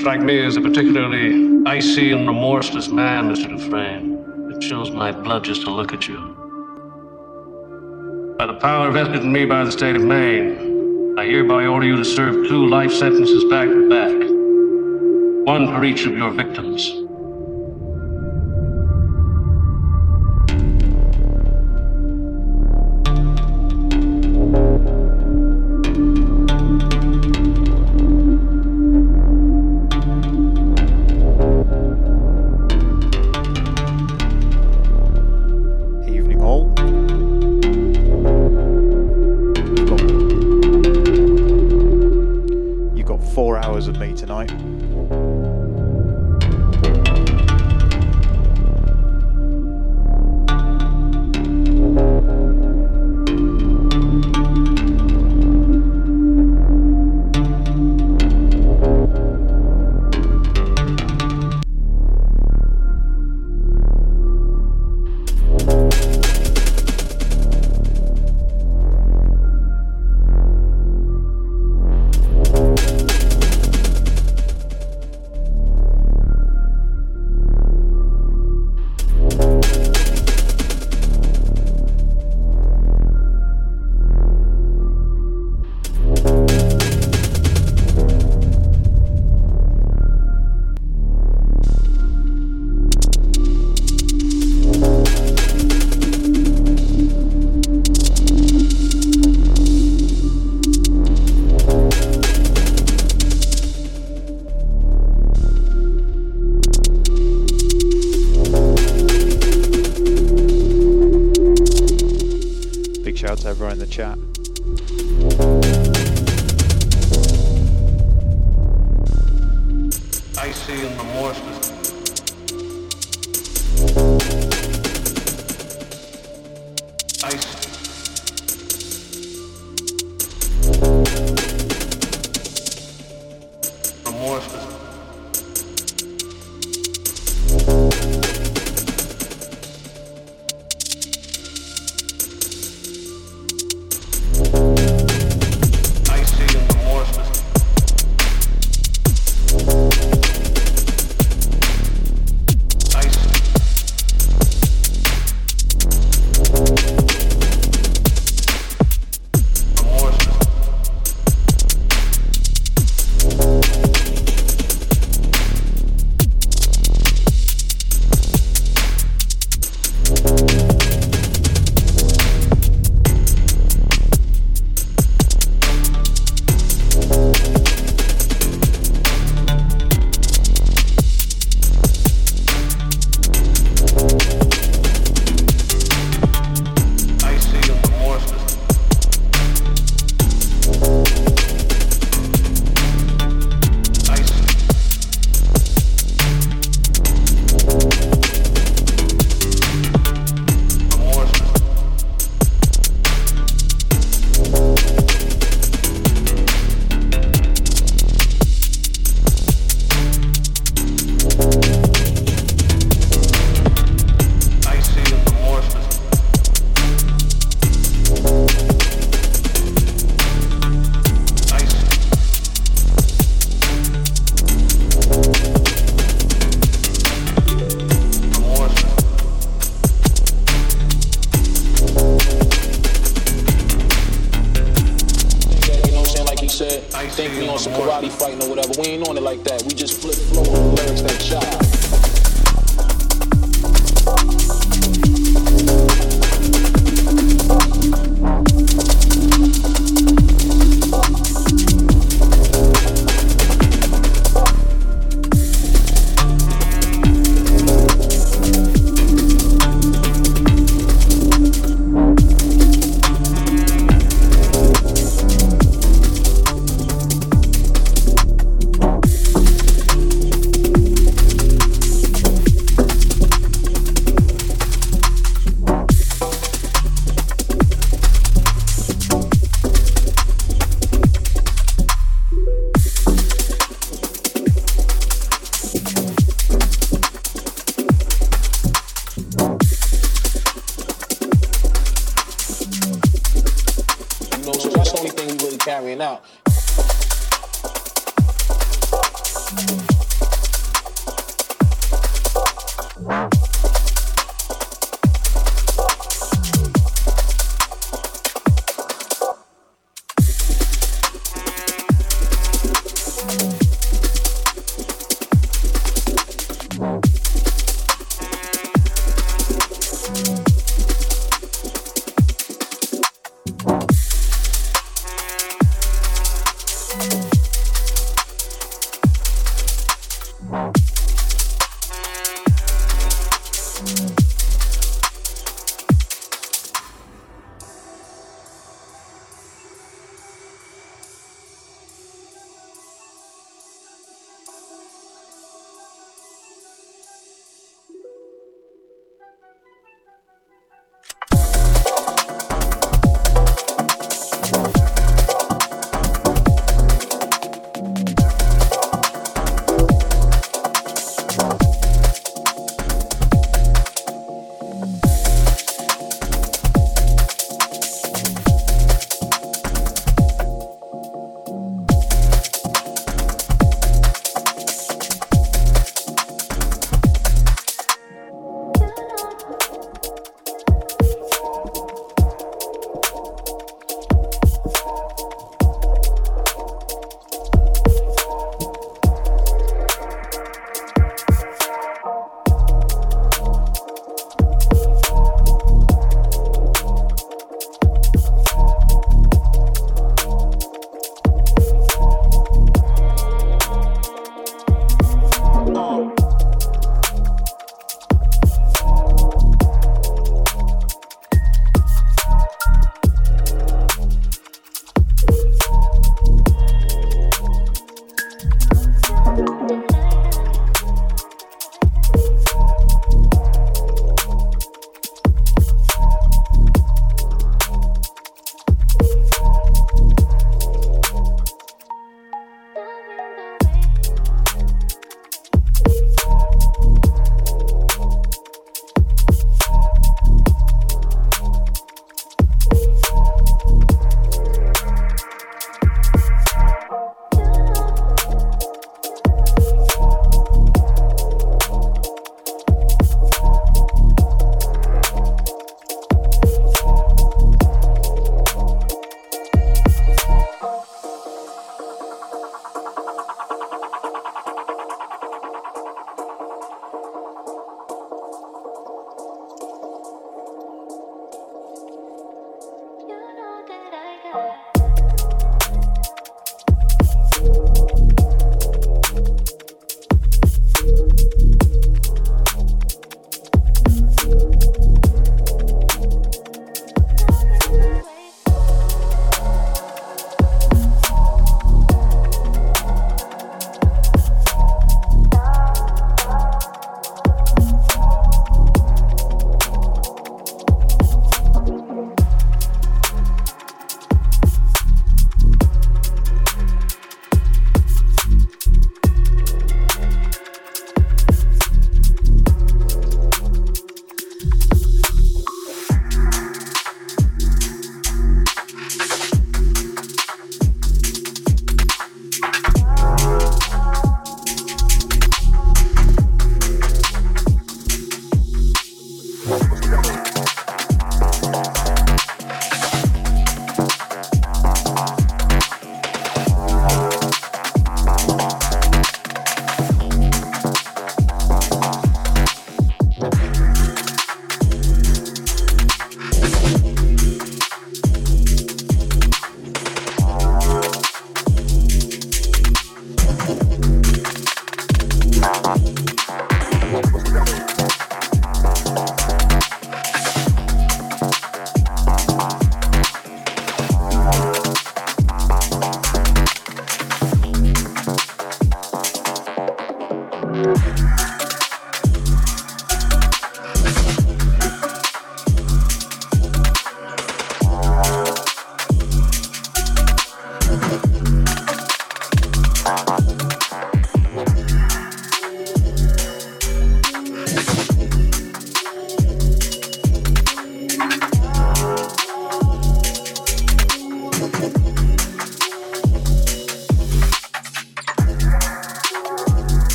strike me as a particularly icy and remorseless man, Mr. Dufresne. It chills my blood just to look at you. By the power vested in me by the state of Maine, I hereby order you to serve two life sentences back to back, one for each of your victims.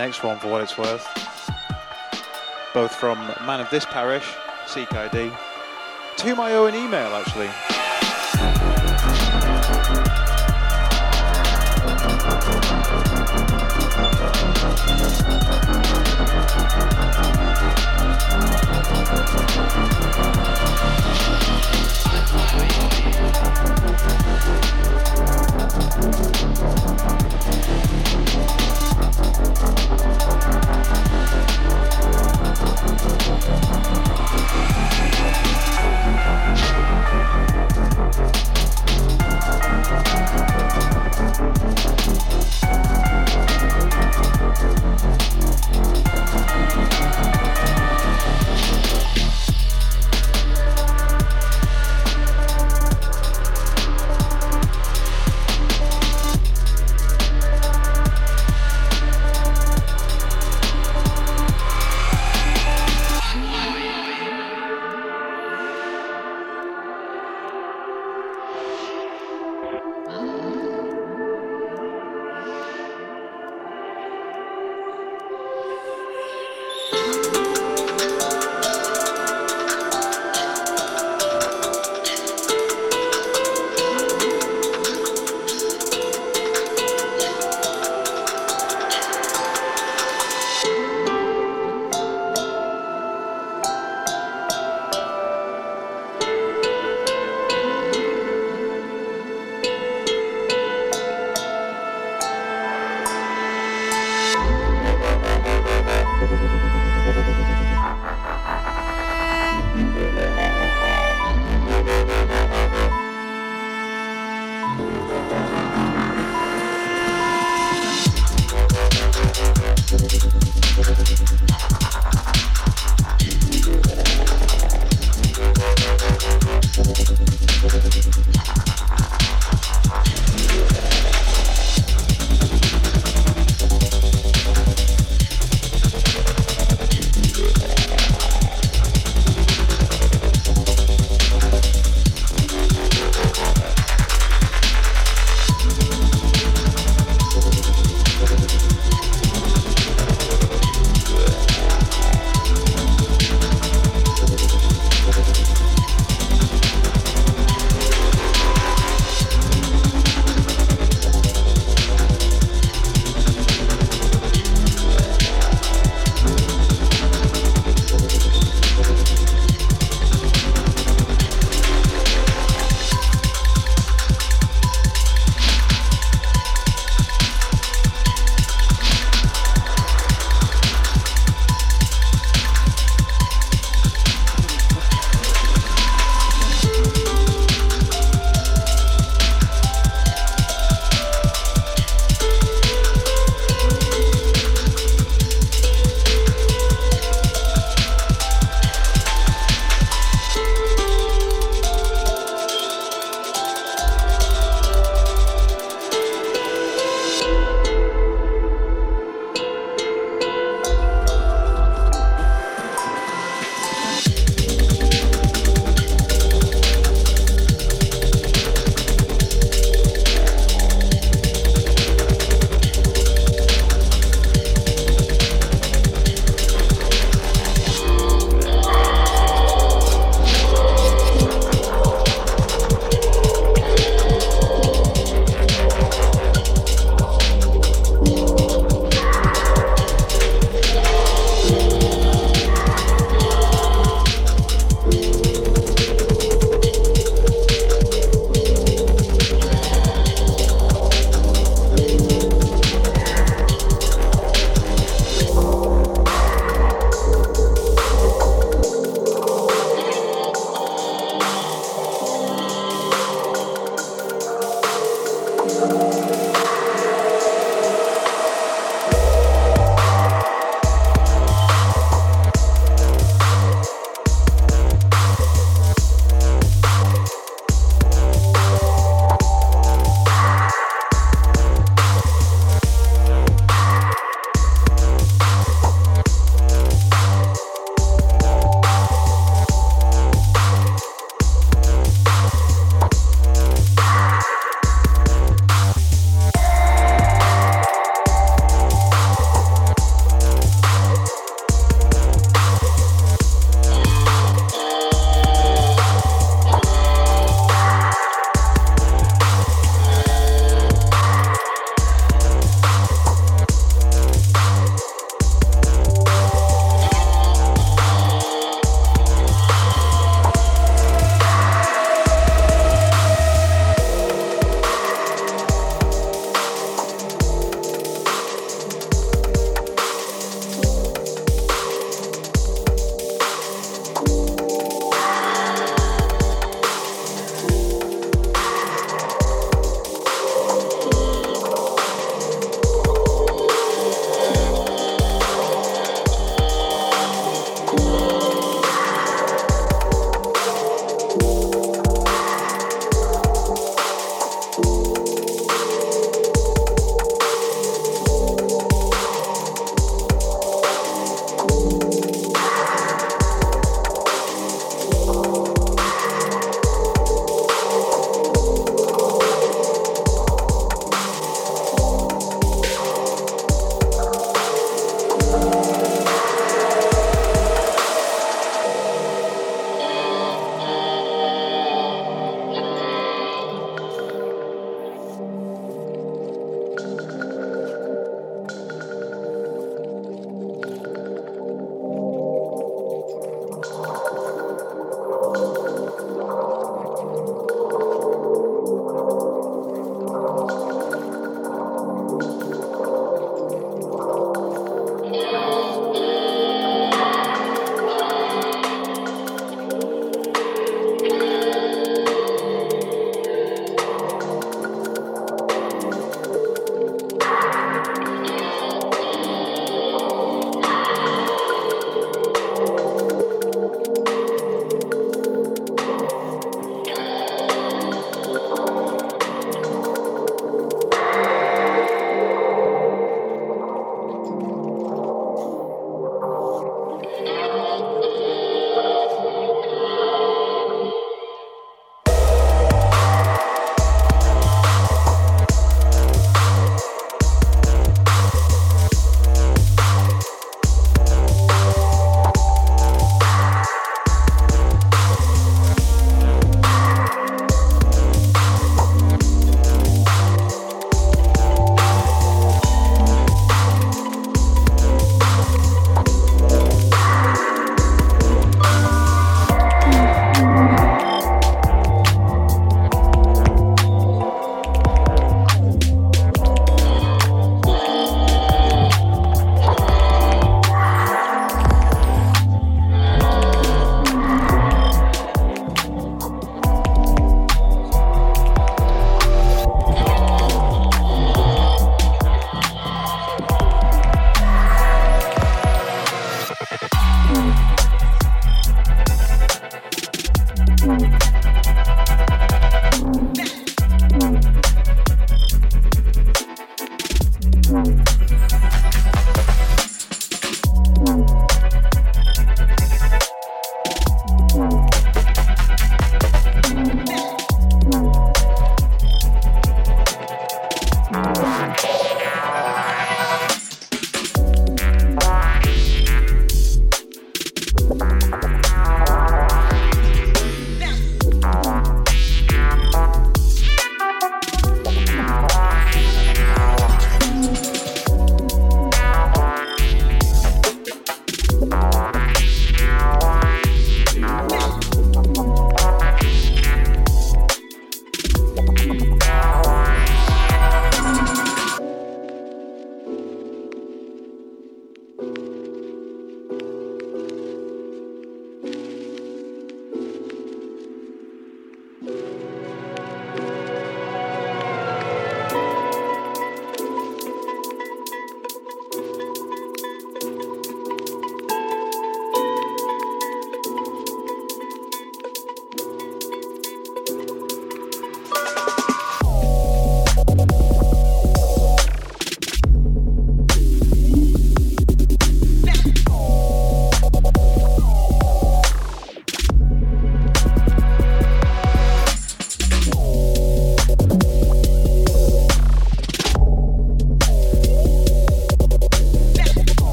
Next one for what it's worth. Both from Man of This Parish, CKD, to my own email actually.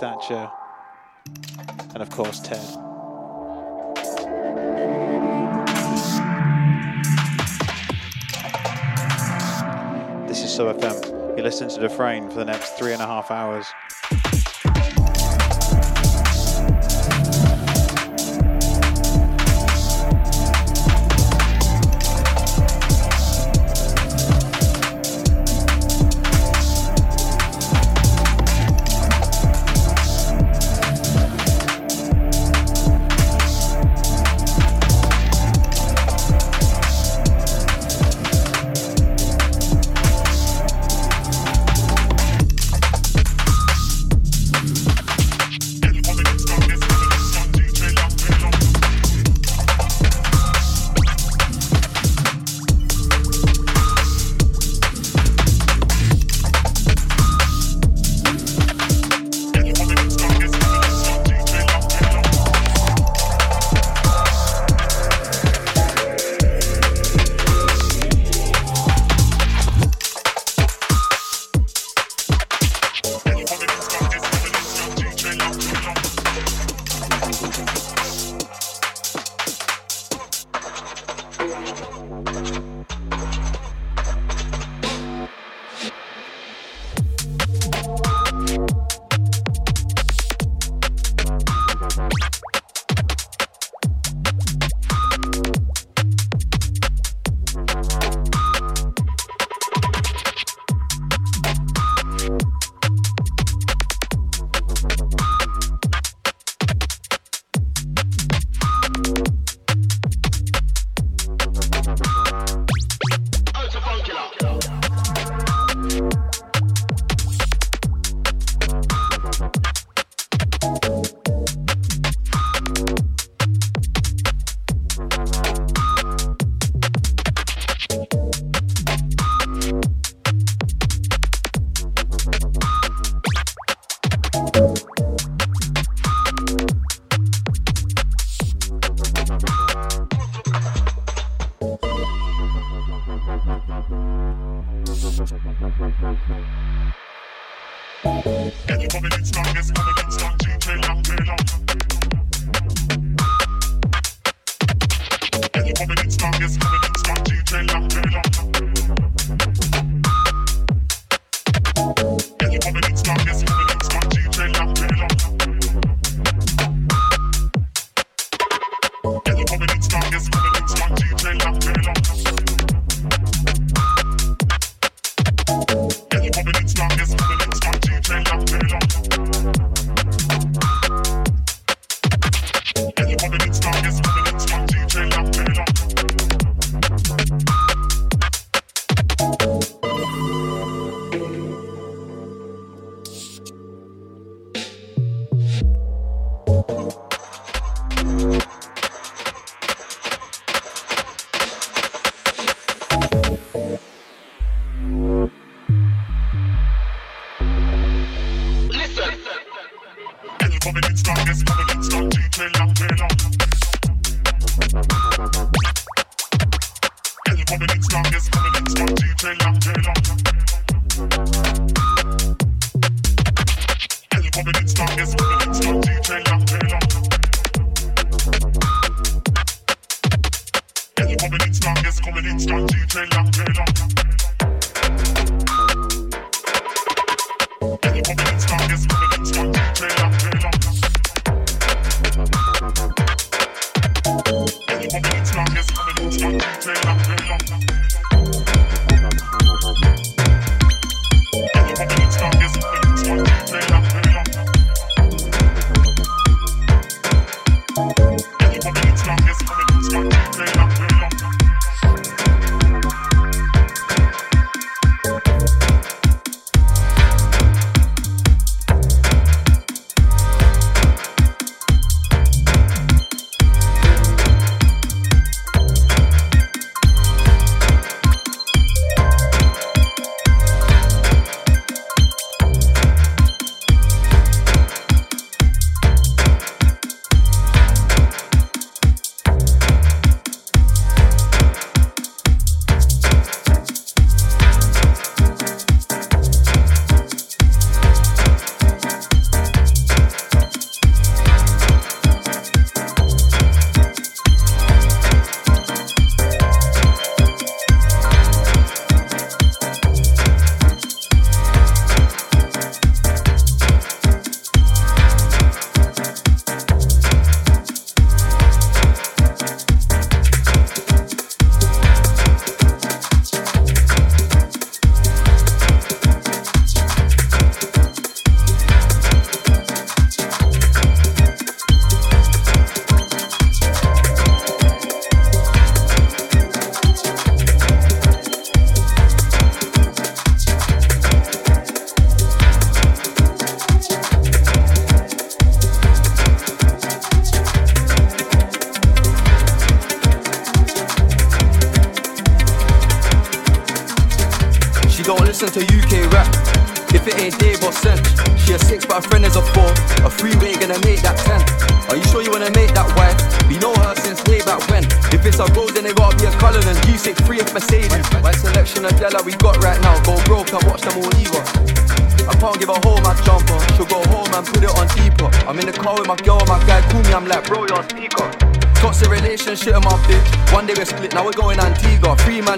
Thatcher, and of course Ted. This is Sub FM. You listen to Dufrain for the next three and a half hours.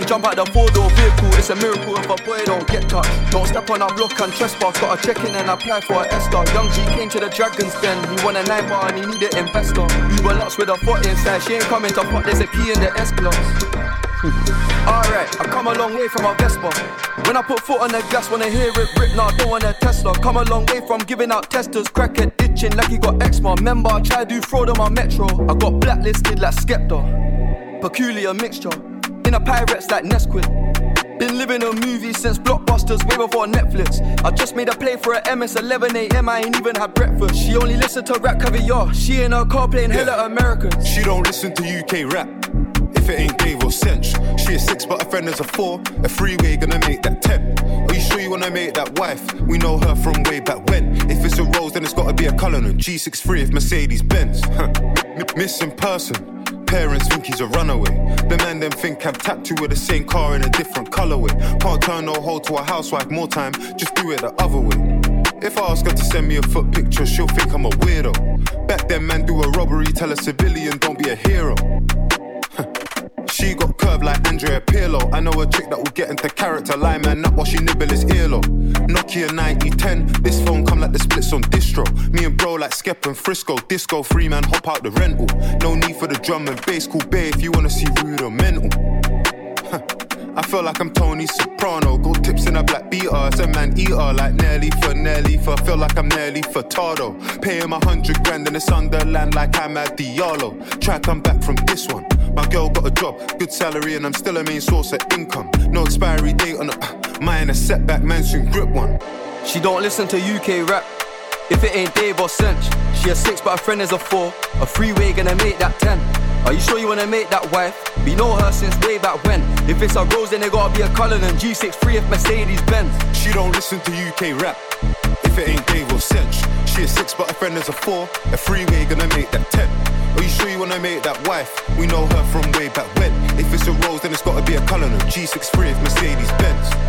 Jump out the four door vehicle. It's a miracle if a boy don't get touched. Don't step on our block and trespass. Gotta check in and apply for an ESTA. Young G came to the Dragons Den. He won a nine bar and he needed investor. Uber lots with a foot inside. She ain't coming to fuck. There's a key in the S class. Alright, I come a long way from a Vespa. When I put foot on the gas, wanna hear it rip, nah, don't want a Tesla. Come a long way from giving out testers, crackhead ditching like he got eczema. Remember, I tried to fraud on my metro. I got blacklisted like Skepta. Peculiar mixture. In a pirates like Nesquik. Been living a movie since Blockbusters, way before Netflix. I just made a play for a MS 11 AM, I ain't even had breakfast. She only listened to RapCaviar. She in her car playing yeah. hella Americans. She don't listen to UK rap if it ain't Dave or Cench. She a six, but a friend is a four. A freeway gonna make that ten. Are you sure you wanna make that wife? We know her from way back when. If it's a Rose, then it's gotta be a Cullinan. G63 if Mercedes Benz. Missing person. Parents think he's a runaway. The man them think I've tapped with the same car in a different colorway. Can't turn no hoe to a housewife more time, just do it the other way. If I ask her to send me a foot picture, she'll think I'm a weirdo. Back then, man, do a robbery, tell a civilian, don't be a hero. She got curved like Andrea Pirlo. I know a chick that will get into character. Lie man up while she nibble his earlobe. Nokia 9010. This phone come like the splits on distro. Me and bro like Skep and Frisco. Disco free man, hop out the rental. No need for the drum and bass. Cool bay if you wanna see rude or mental. I feel like I'm Tony Soprano. Gold tips in a black beater. It's a man eater like Nelly for Nelly. For feel like I'm Nelly Furtado. Pay him a hundred grand in the Sunderland like I'm Amad Diallo. Try come back from this one. My girl got a job, good salary, and I'm still a main source of income. No expiry date on a uh, mine, a setback, man soon grip one. She don't listen to UK rap. If it ain't Dave or Cench, she a six, but her friend is a four. A freeway gonna make that ten. Are you sure you wanna make that wife? We know her since way back when. If it's a Rose, then it gotta be a Cullinan. G63 if Mercedes Benz. She don't listen to UK rap. If it ain't Dave or Cench, she a six, but her friend is a four. A freeway gonna make that ten. Are you sure you wanna make that wife? We know her from way back when. If it's a Rose, then it's gotta be a Cullinan. G63 if Mercedes Benz.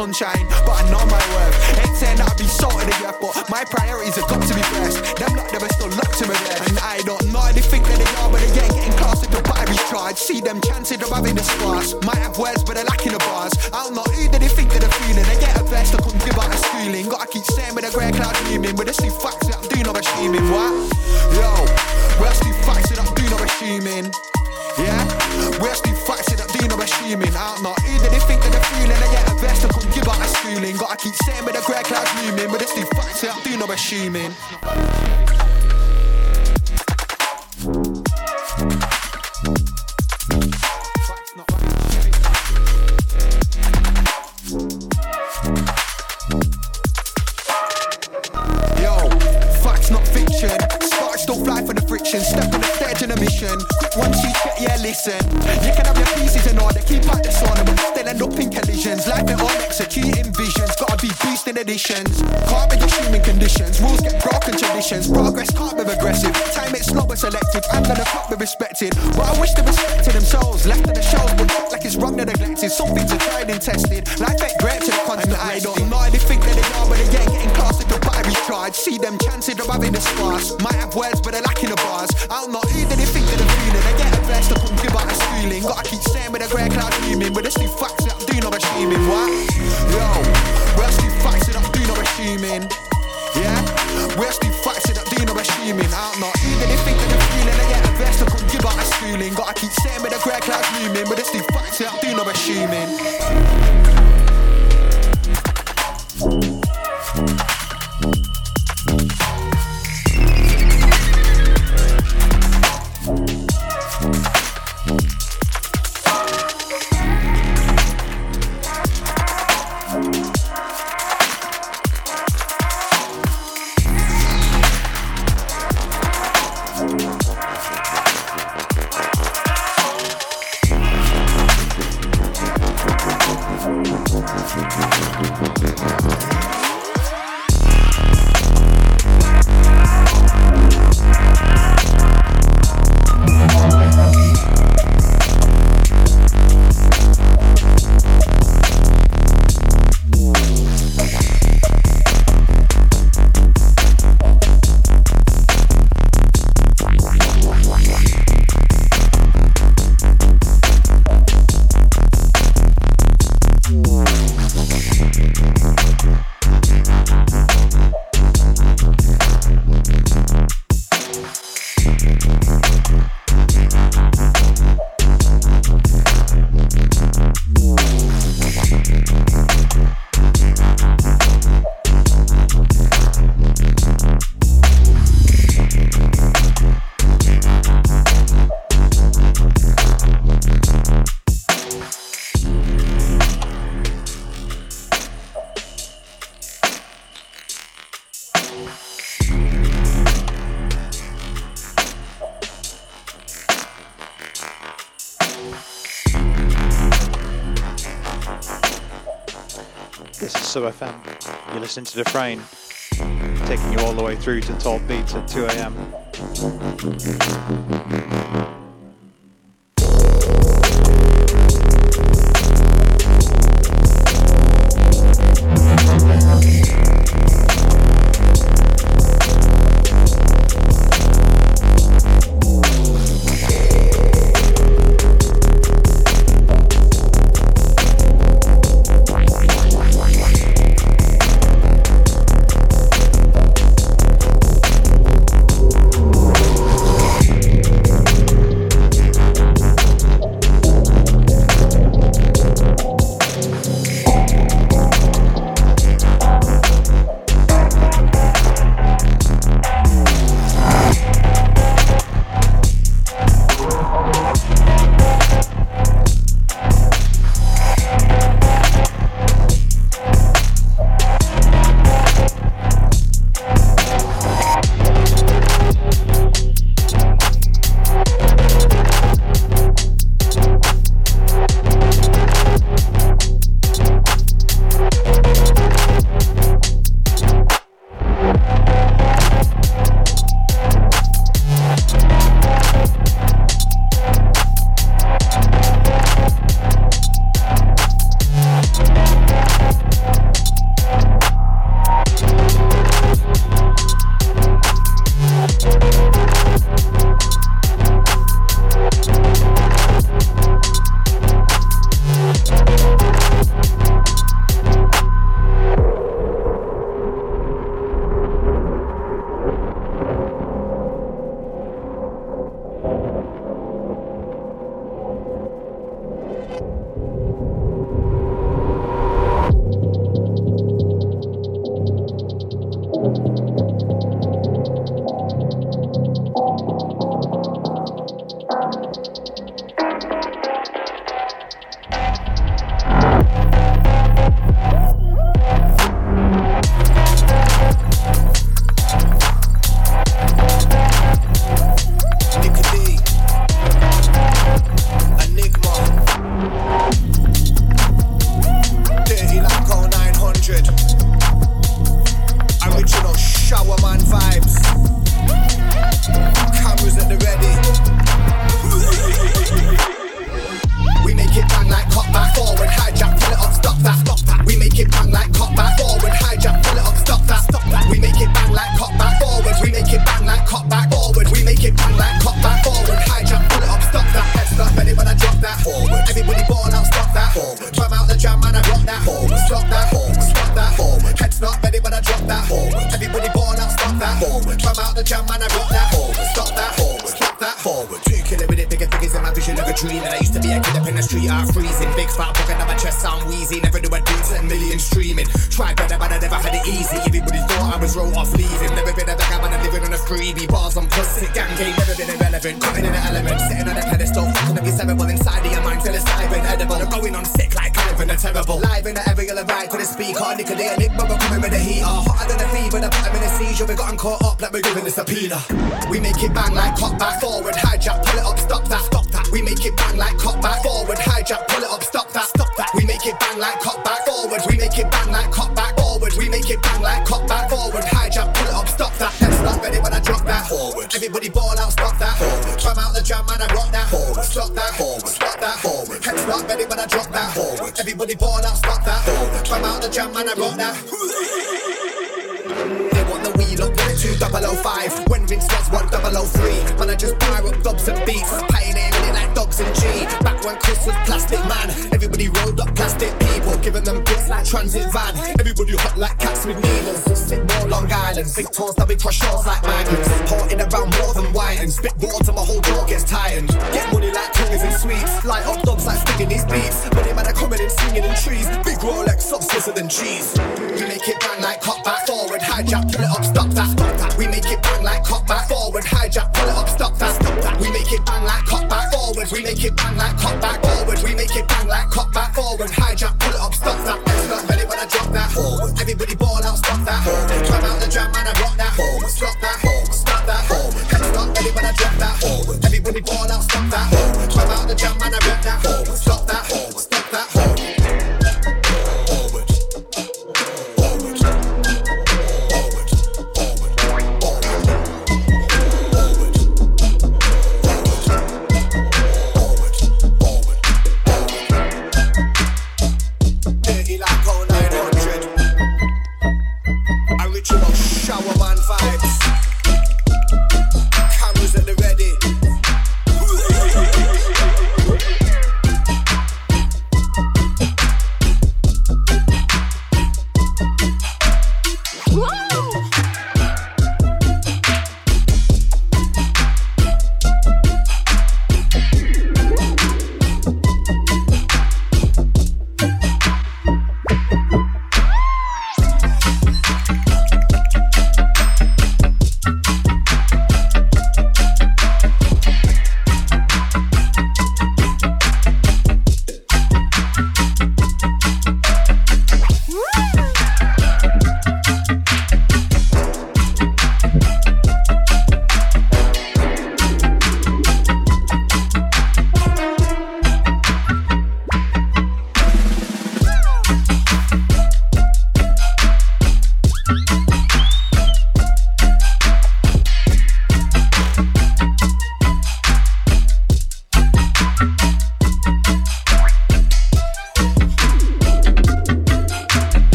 sunshine. Same with the grey clouds looming, but it's the facts that I do no assuming. just into the frame, taking you all the way through to the top beats at 2 a.m.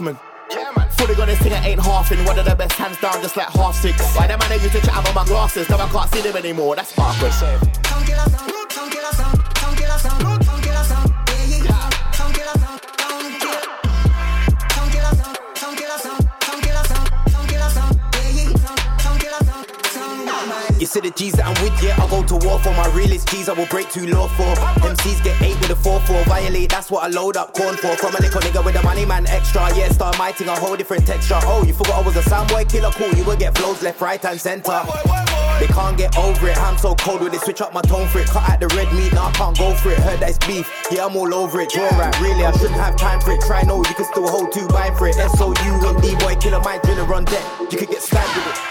marksman. Fully got this thing I ain't halfing. One of the best hands down, just like half six. Why the man I used to chat about my glasses? Now I can't see them anymore. That's fine. Thing, a whole different texture. Oh, you forgot I was a soundboy killer, cool, you will get flows left, right, and center. They can't get over it, I'm so cold with it, switch up my tone for it. Cut out the red meat, now I can't go for it. Heard that it's beef, yeah, I'm all over it. Draw right, really, I shouldn't have time for it. Try no, you can still hold two, buy for it. SOU and D-boy, killer, my driller on deck. You could get stabbed with it.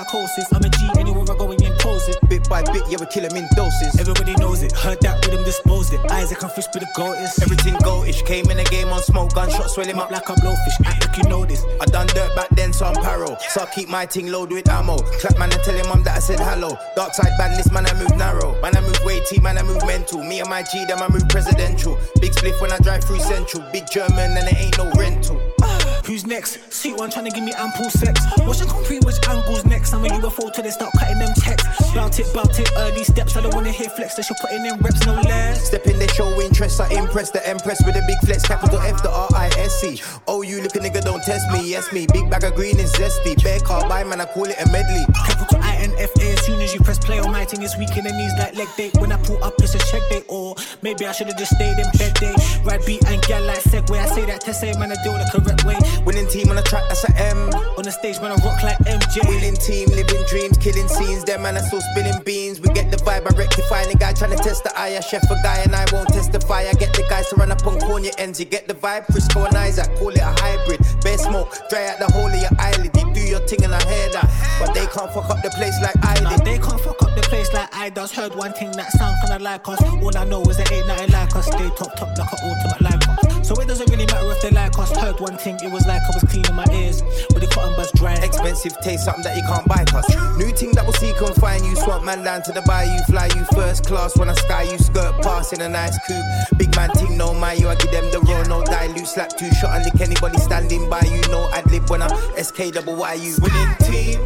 Psychosis. I'm a G anywhere I go and impose it. Bit by bit, yeah, we kill him in doses. Everybody knows it, heard that rhythm, disposed it. Isaac and fish with the goatist. Everything goatish, came in the game on smoke, gunshot, swell him up like a blowfish. Act like you know this. I done dirt back then, so I'm paro. So I keep my ting loaded with ammo. Clap man and tell him mum that I said hello. Dark side badness, man, I move narrow. Man, I move weighty, man, I move mental. Me and my G, them I move presidential. Big spliff when I drive through central. Big German, and it ain't no rental. Who's next? One trying to give me ample sex. Watch the concrete which angles next. I'm a UFO till they start cutting them checks. Brown Bout it, bout it, early steps. I don't wanna hear flex, that you're putting in reps, no less. Step in, they show interest. I impress the empress with a big flex, capital F the R I S C. Oh, you look a nigga, don't test me. Yes, me. Big bag of green is zesty. Bear car by man, I call it a medley. Capital I N F A. As soon as you press play on my thing, it's weak in the knees like leg day. When I pull up, it's a check day. Or maybe I should've just stayed in bed day. Ride beat and gal like Segway. I say that to say, man, I do it the correct way. Winning team on the track, that's a M. On the stage, man, I rock like MJ. Winning team, living dreams, killing scenes. Them man, I still spilling beans. We get the vibe, I rectify the guy trying to test the eye. I chef a guy and I won't testify. I get the guys to run up on corner ends. You get the vibe, Frisco and Isaac, call it a hybrid. Bear smoke, dry out the whole of your eyelid. You your thing and I hear that. Ah. But they can't fuck up the place like I Nah, did. they can't fuck up the place like I does. Heard one thing that sound kinda like us. All I know is they ain't nothing like us. They top top like an ultimate like us. So it doesn't really matter if they like us. Heard one thing, it was like I was cleaning my ears. But the cotton buds dry. Expensive taste, something that you can't bypass. New thing that will see come find you. Swap man down to the bayou, fly you first class when I sky you. Skirt past in a nice coupe. Big man ting, no my you. I give them the roll, no dilute. Slap two shot and lick anybody standing by you. No ad lib when I SK double Y you. Winning team,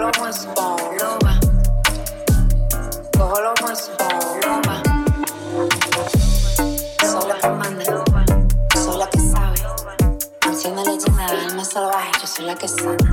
lo muestro, no va. Cojo lo muestro, no va. Sola que manda, sola que sabe. Canción de leyenda, alma salvaje, yo soy la que sana.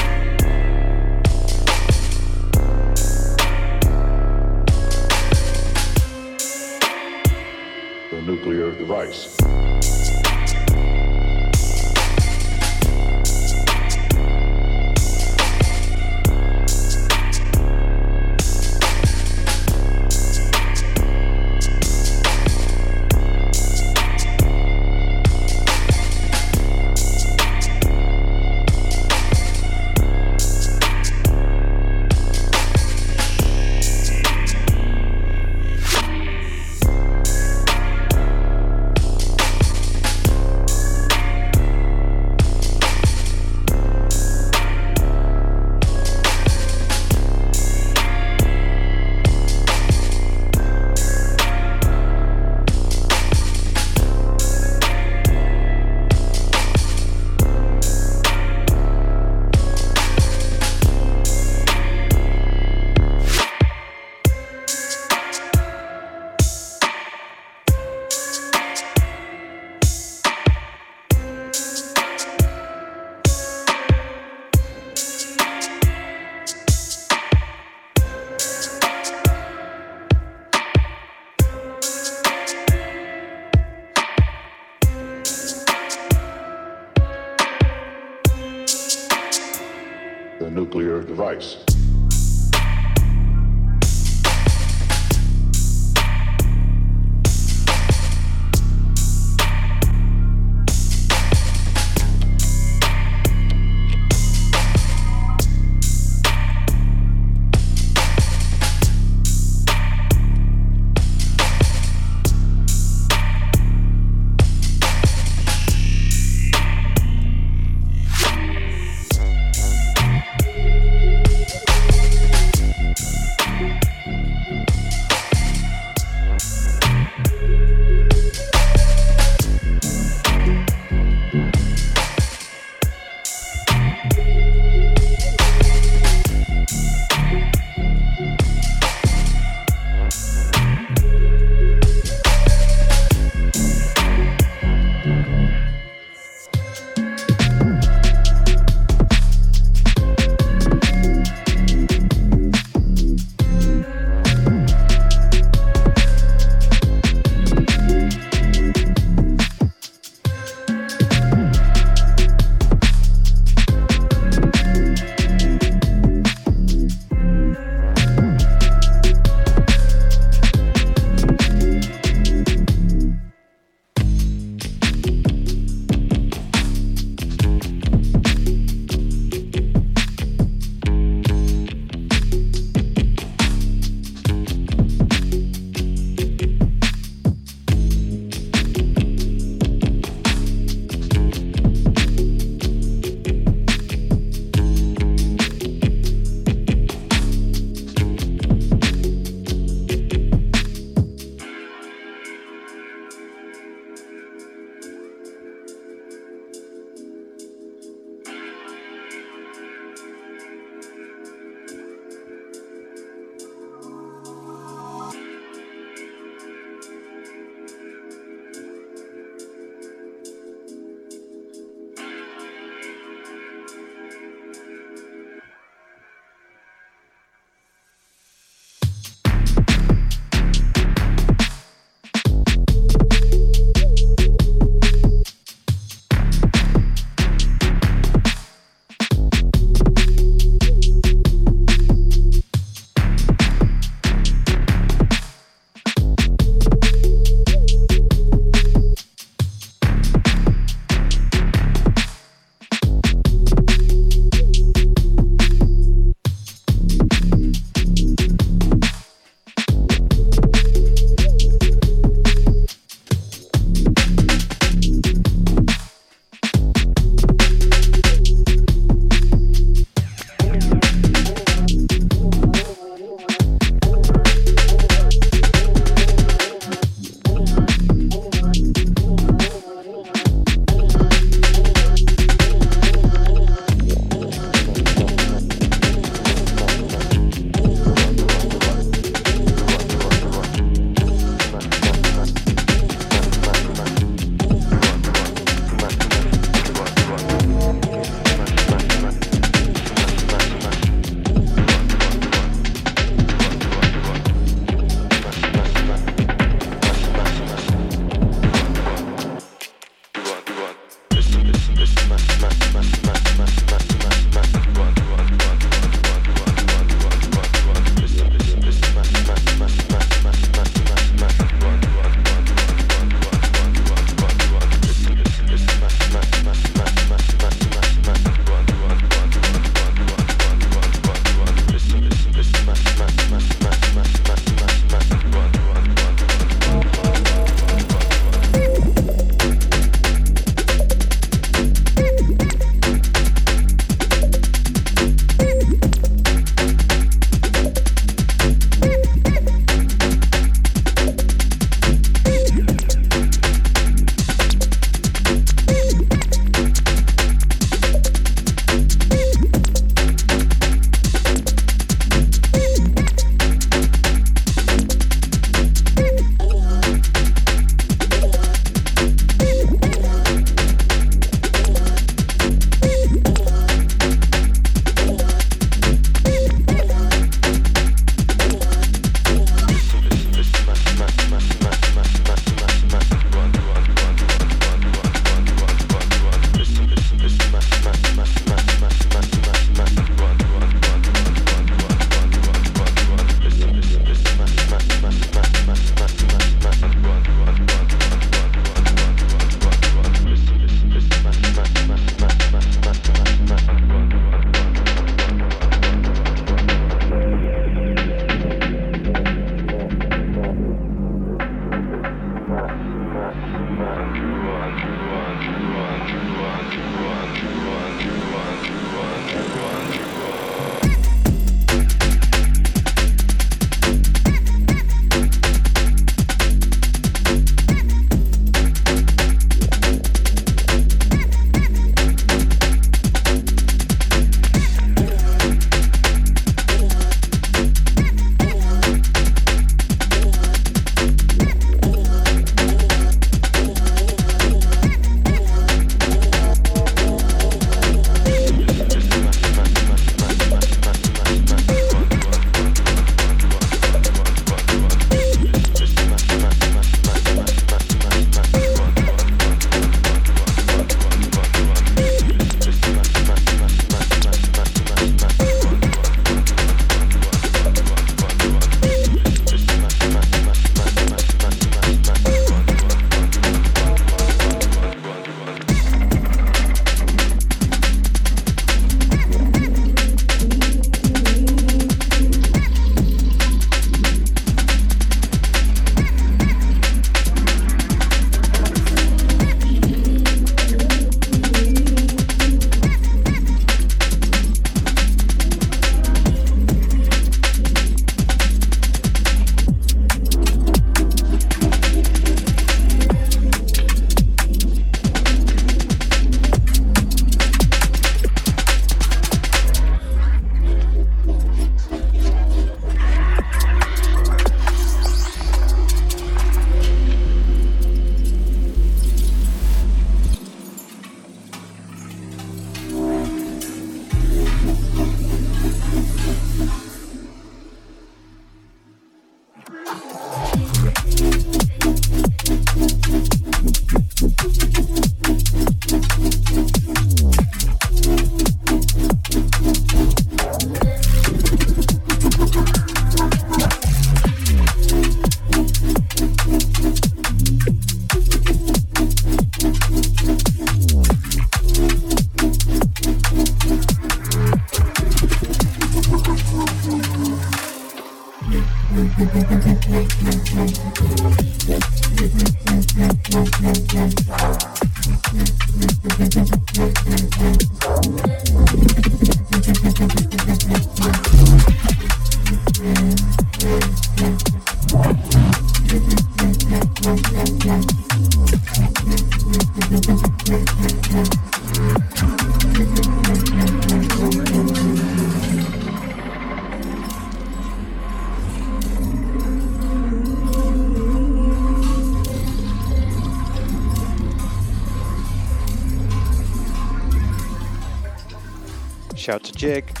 Ściek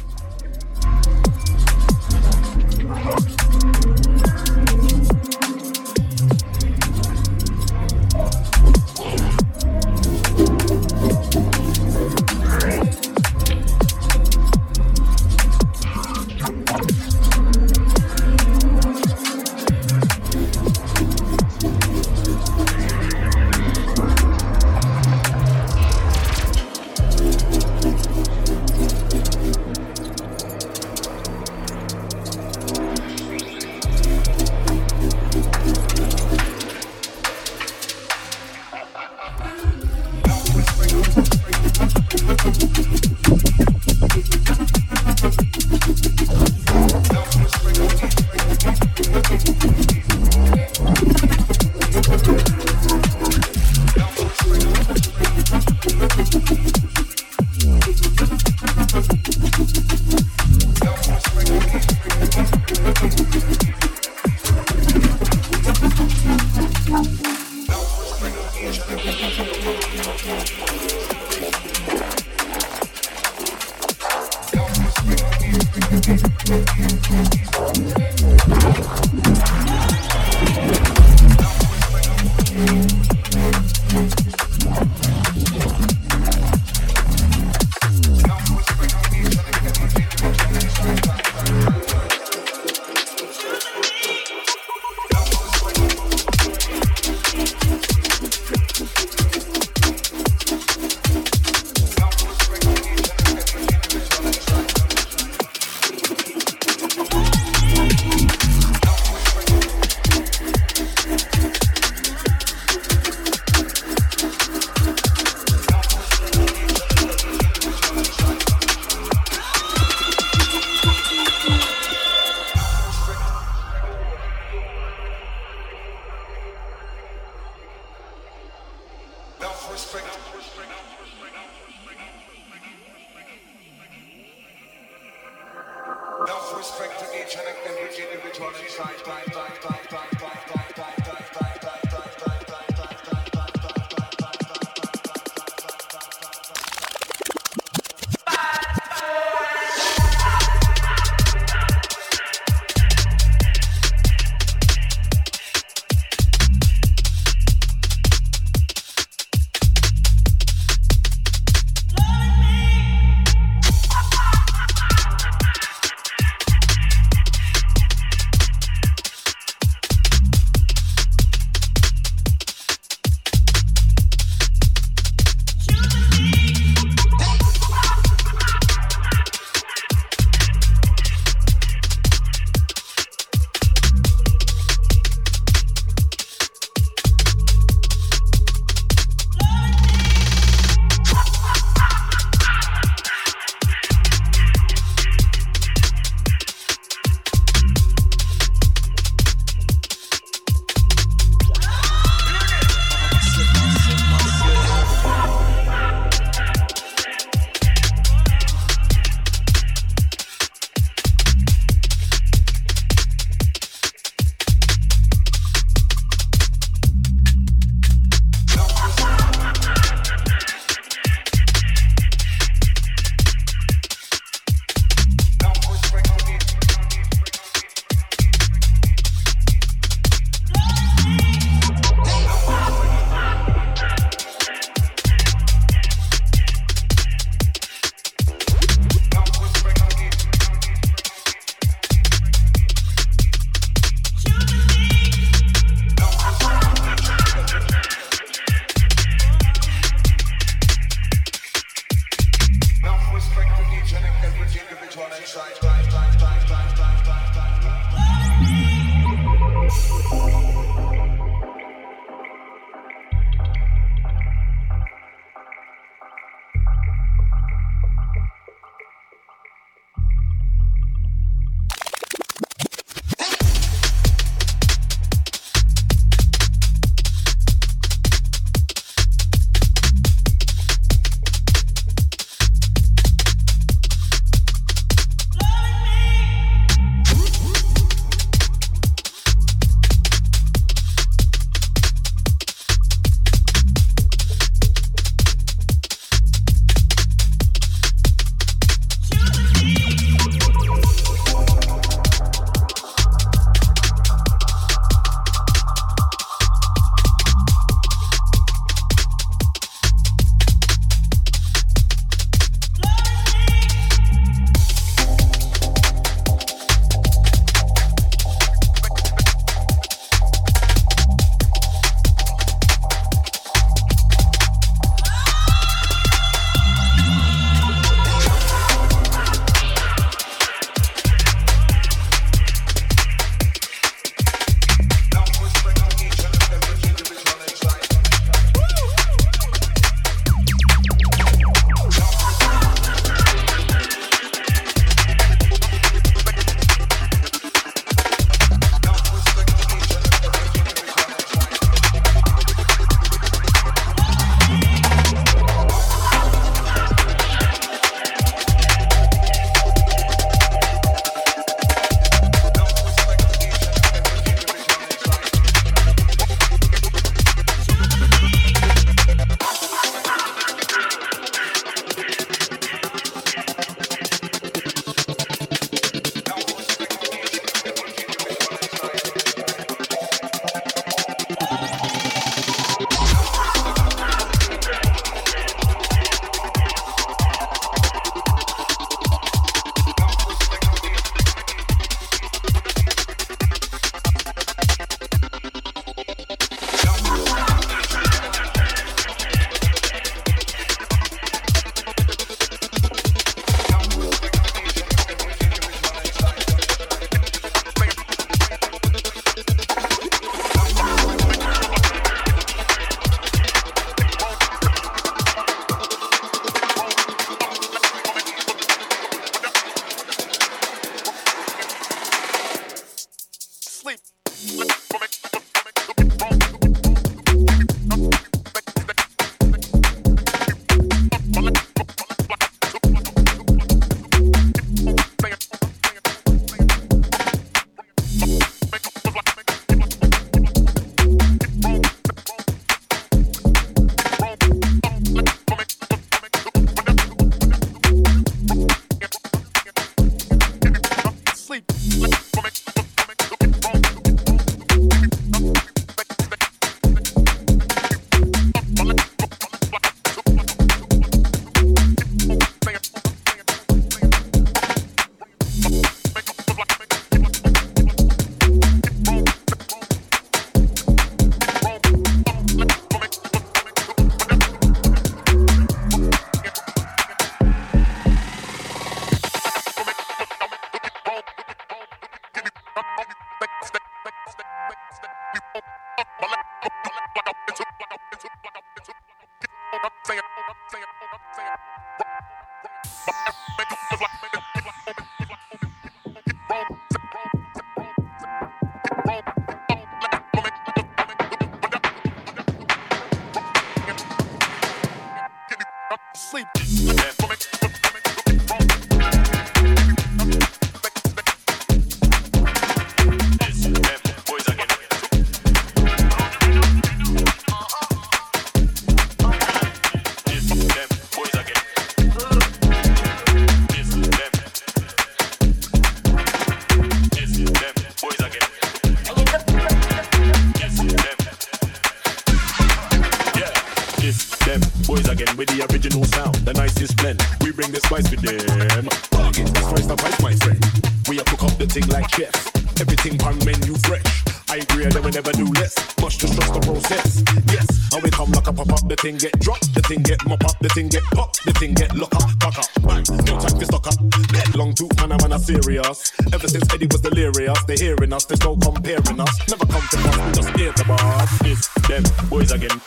man, I'm serious. Ever since Eddie was delirious, they're hearing us, there's no comparing us. Never come to us, we just hear the bars. It's them boys again.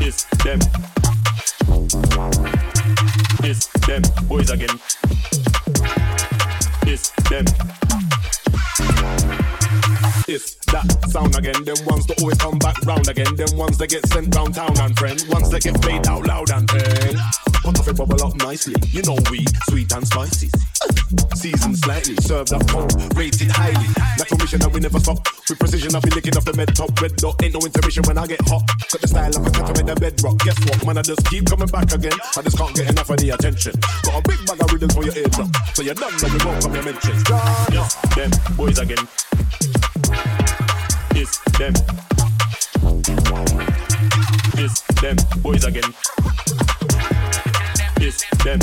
It's them. It's them boys again. It's them this, that sound again. Them ones that always come back round again. Them ones that get sent round town and friends. Ones that get played out loud and then. Put if it bubble up nicely, you know we sweet and spicy. Seasoned slightly, served up cold, rated highly. Like permission that we never stop. With precision, I'll be licking off the med top. Red dot, ain't no intermission when I get hot. Got the style of a cat in the bedrock. Guess what, man? I just keep coming back again. I just can't get enough of the attention. Got a big bag of riddles for your eardrum. So you're done, now you won't come your mentions. Yeah, them boys again. It's them. Boys again. It's them.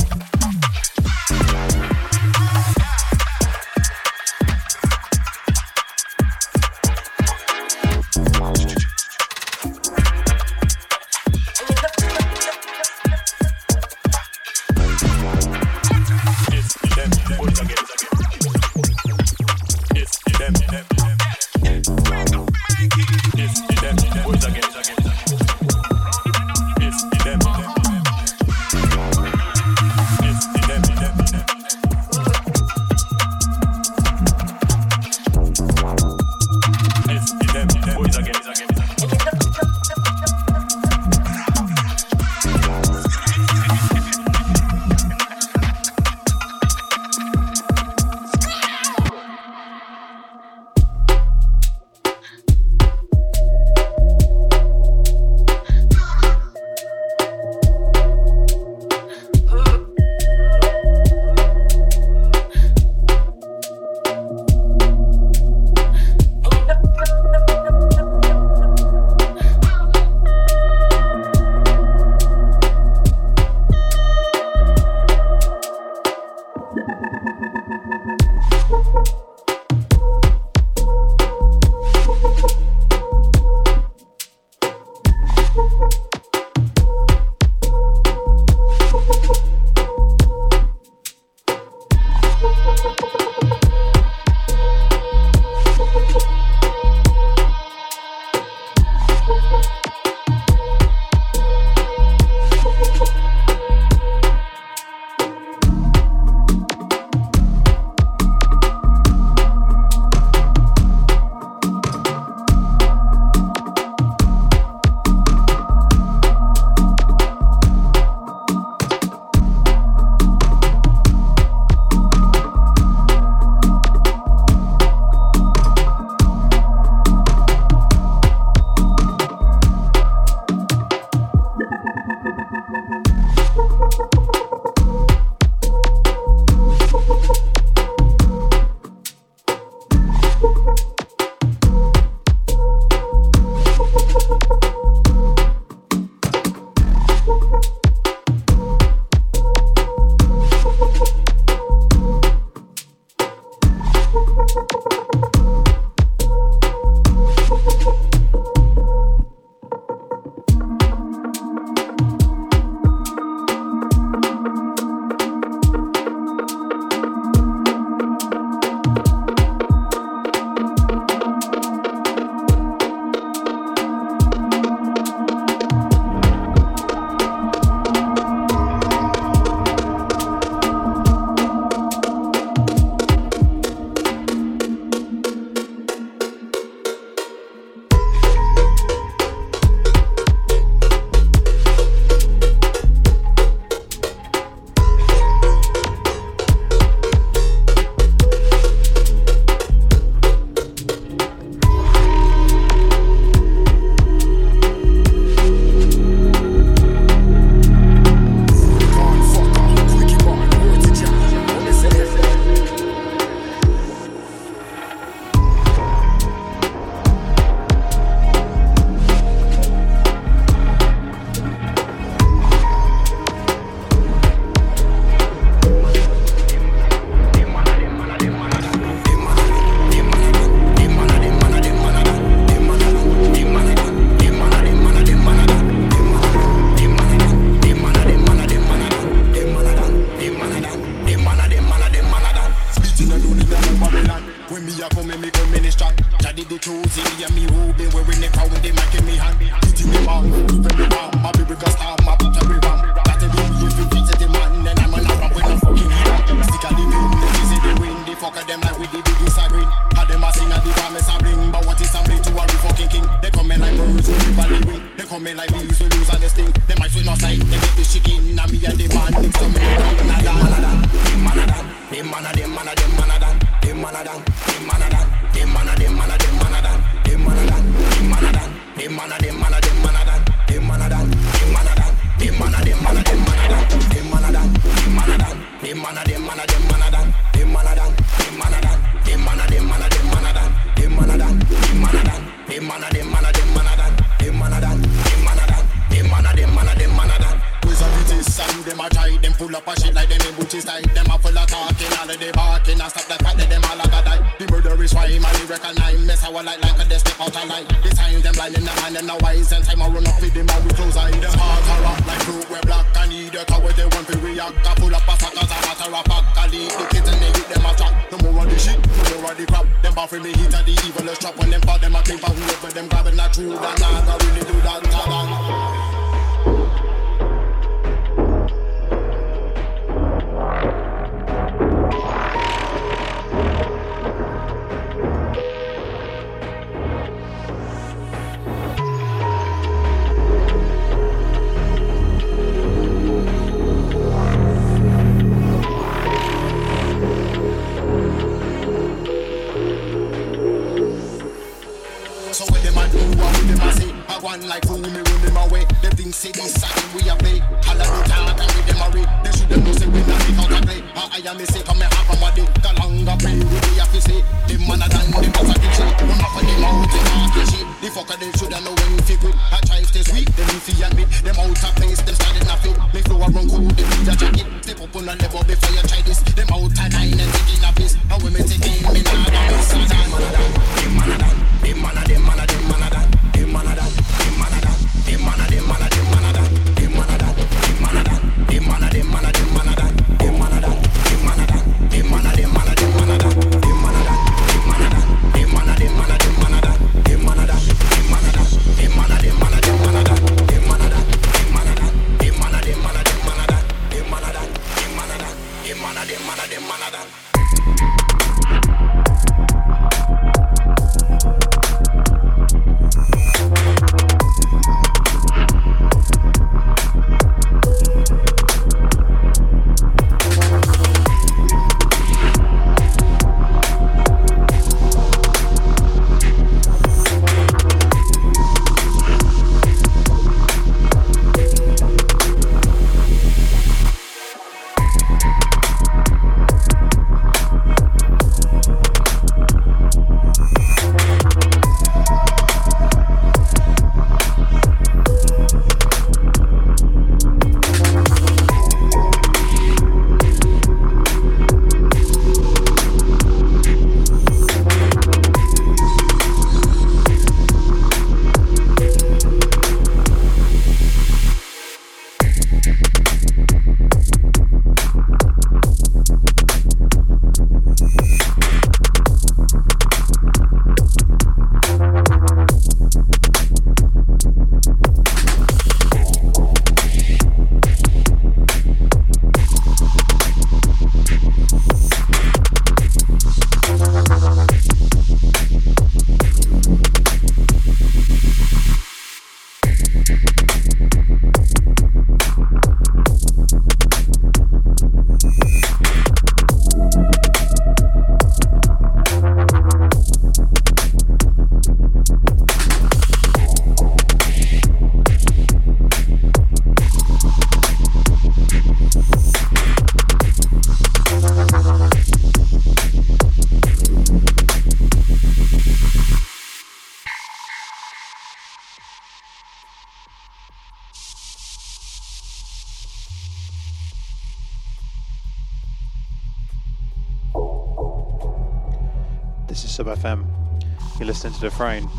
into the frame.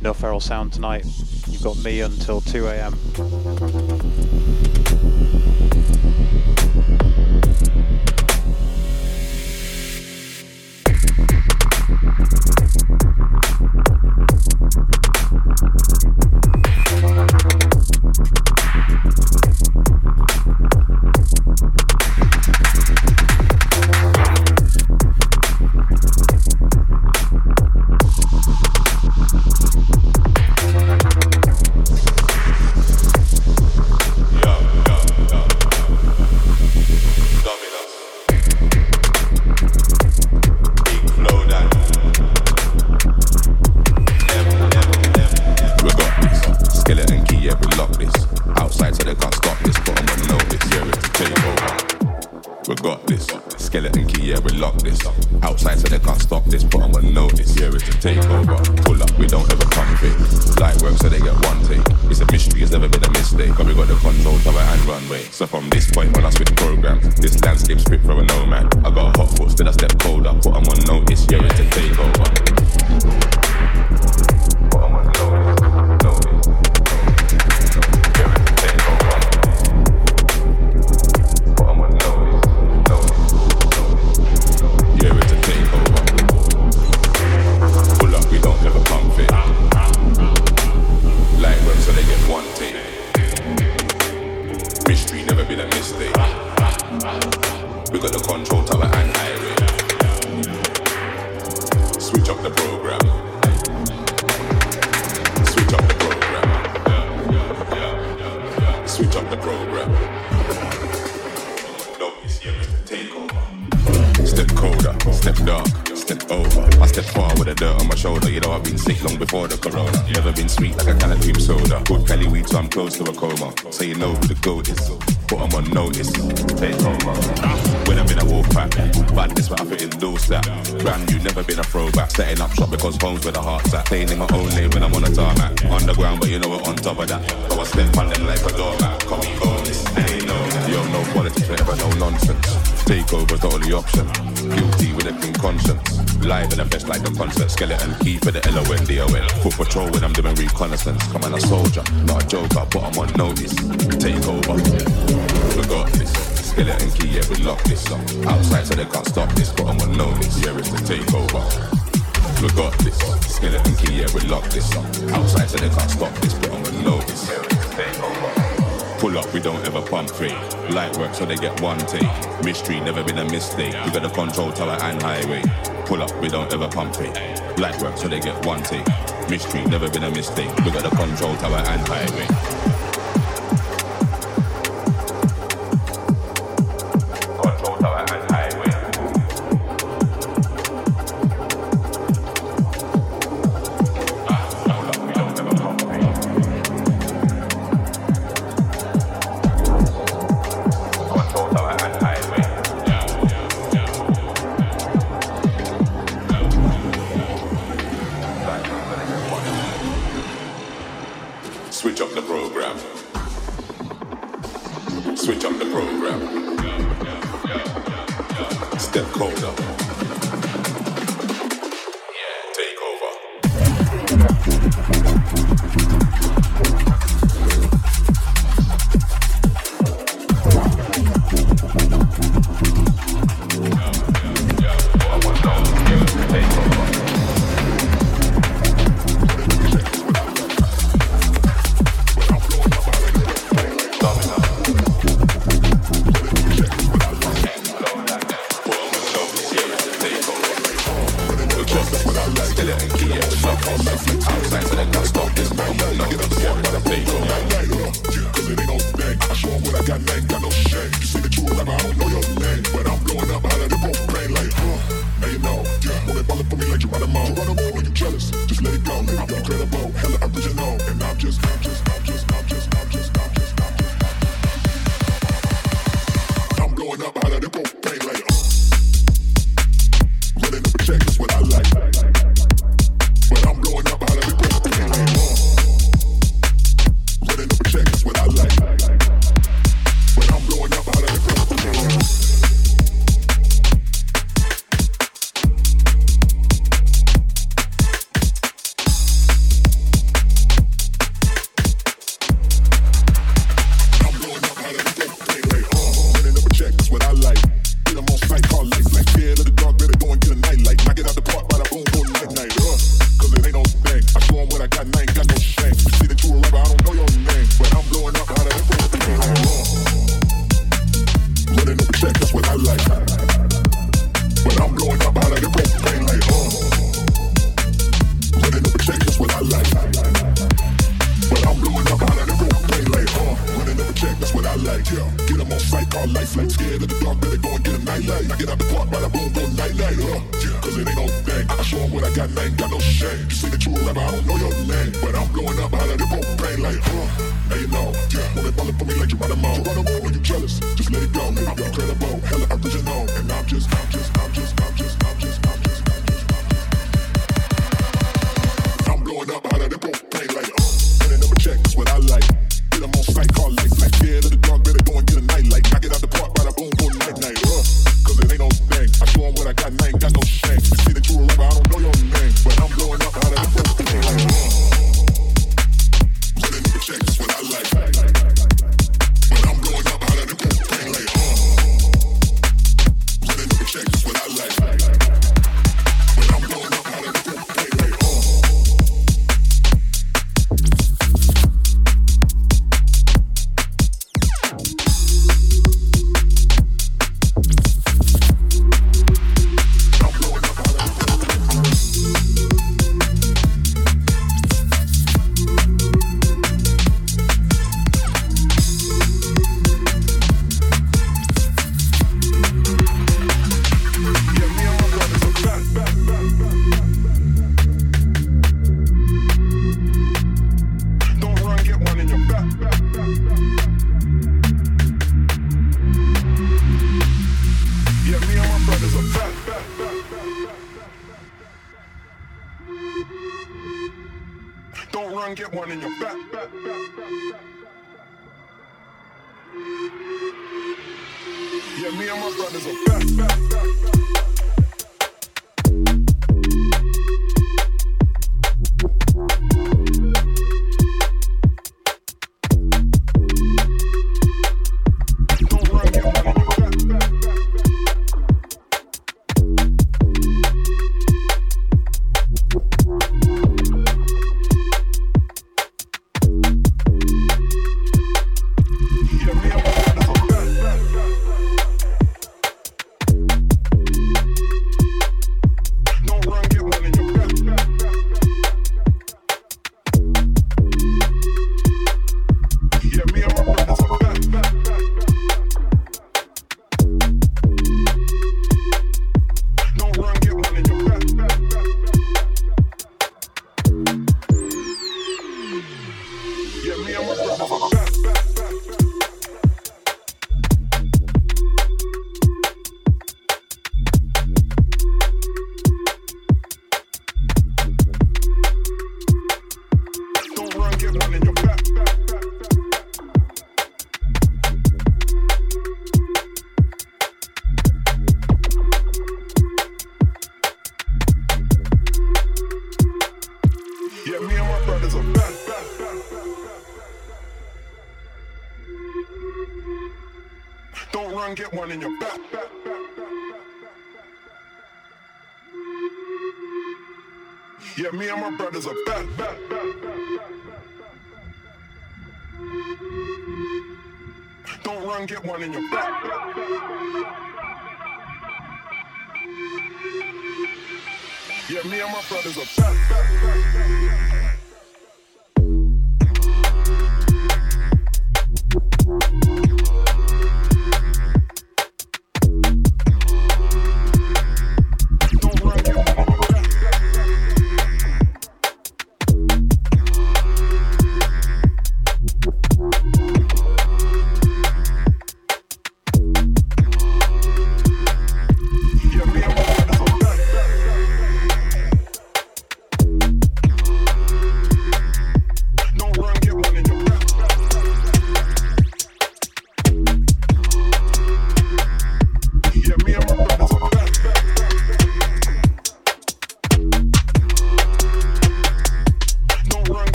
No feral sound tonight. You've got me until 2 a.m.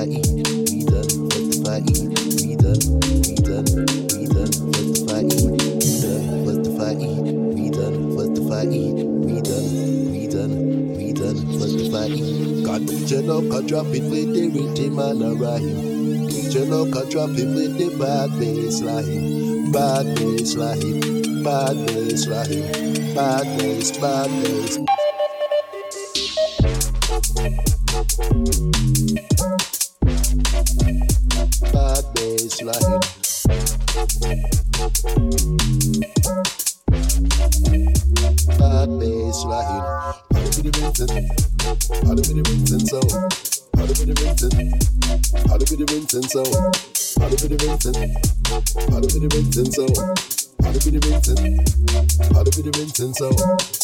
fight, breathe up, let's fight, breathe up, breathe up, breathe up, let's fight, breathe up, let's fight, breathe up, let's fight, breathe up, breathe up, breathe up, let's fight. Kachelo katrapi flete riti manarahim. Kachelo katrapi flete bad bass lahim, bad bass lahim, bad bass lahim, bad bass, bad bass. so. How to the rinsing. How to be the rinsing so. party for the rinsing. How to be the rinsing so.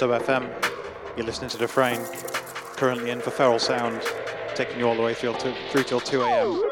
Sub FM. You're listening to Dufrain, currently in for Feral Sound, taking you all the way through till 2 a.m.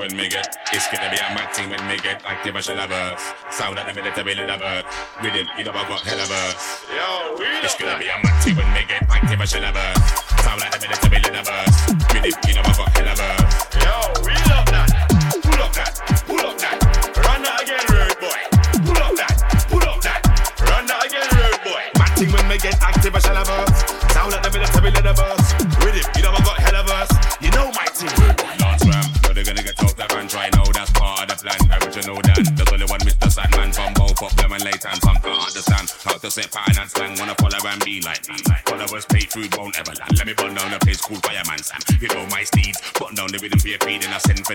when we get. It's gonna be a mad thing when we get active as a lover.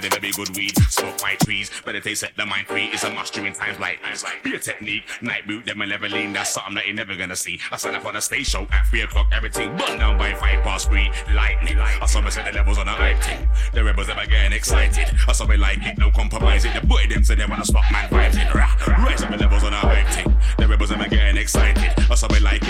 for the good weed. Smoke my trees, better they set the mind free. It's a mastery in times like times like be a technique. Night boot, them and leveling, that's something that you're never gonna see. I set up on a stage show at three o'clock, everything burned down by five past three. Lightning, light. I saw me set the levels on a hype thing. The rebels ever getting excited. I saw me like it, no compromise. The boy them said they wanna stop man vibes in. Rise up the levels on a hype thing. The rebels ever getting excited. I saw me like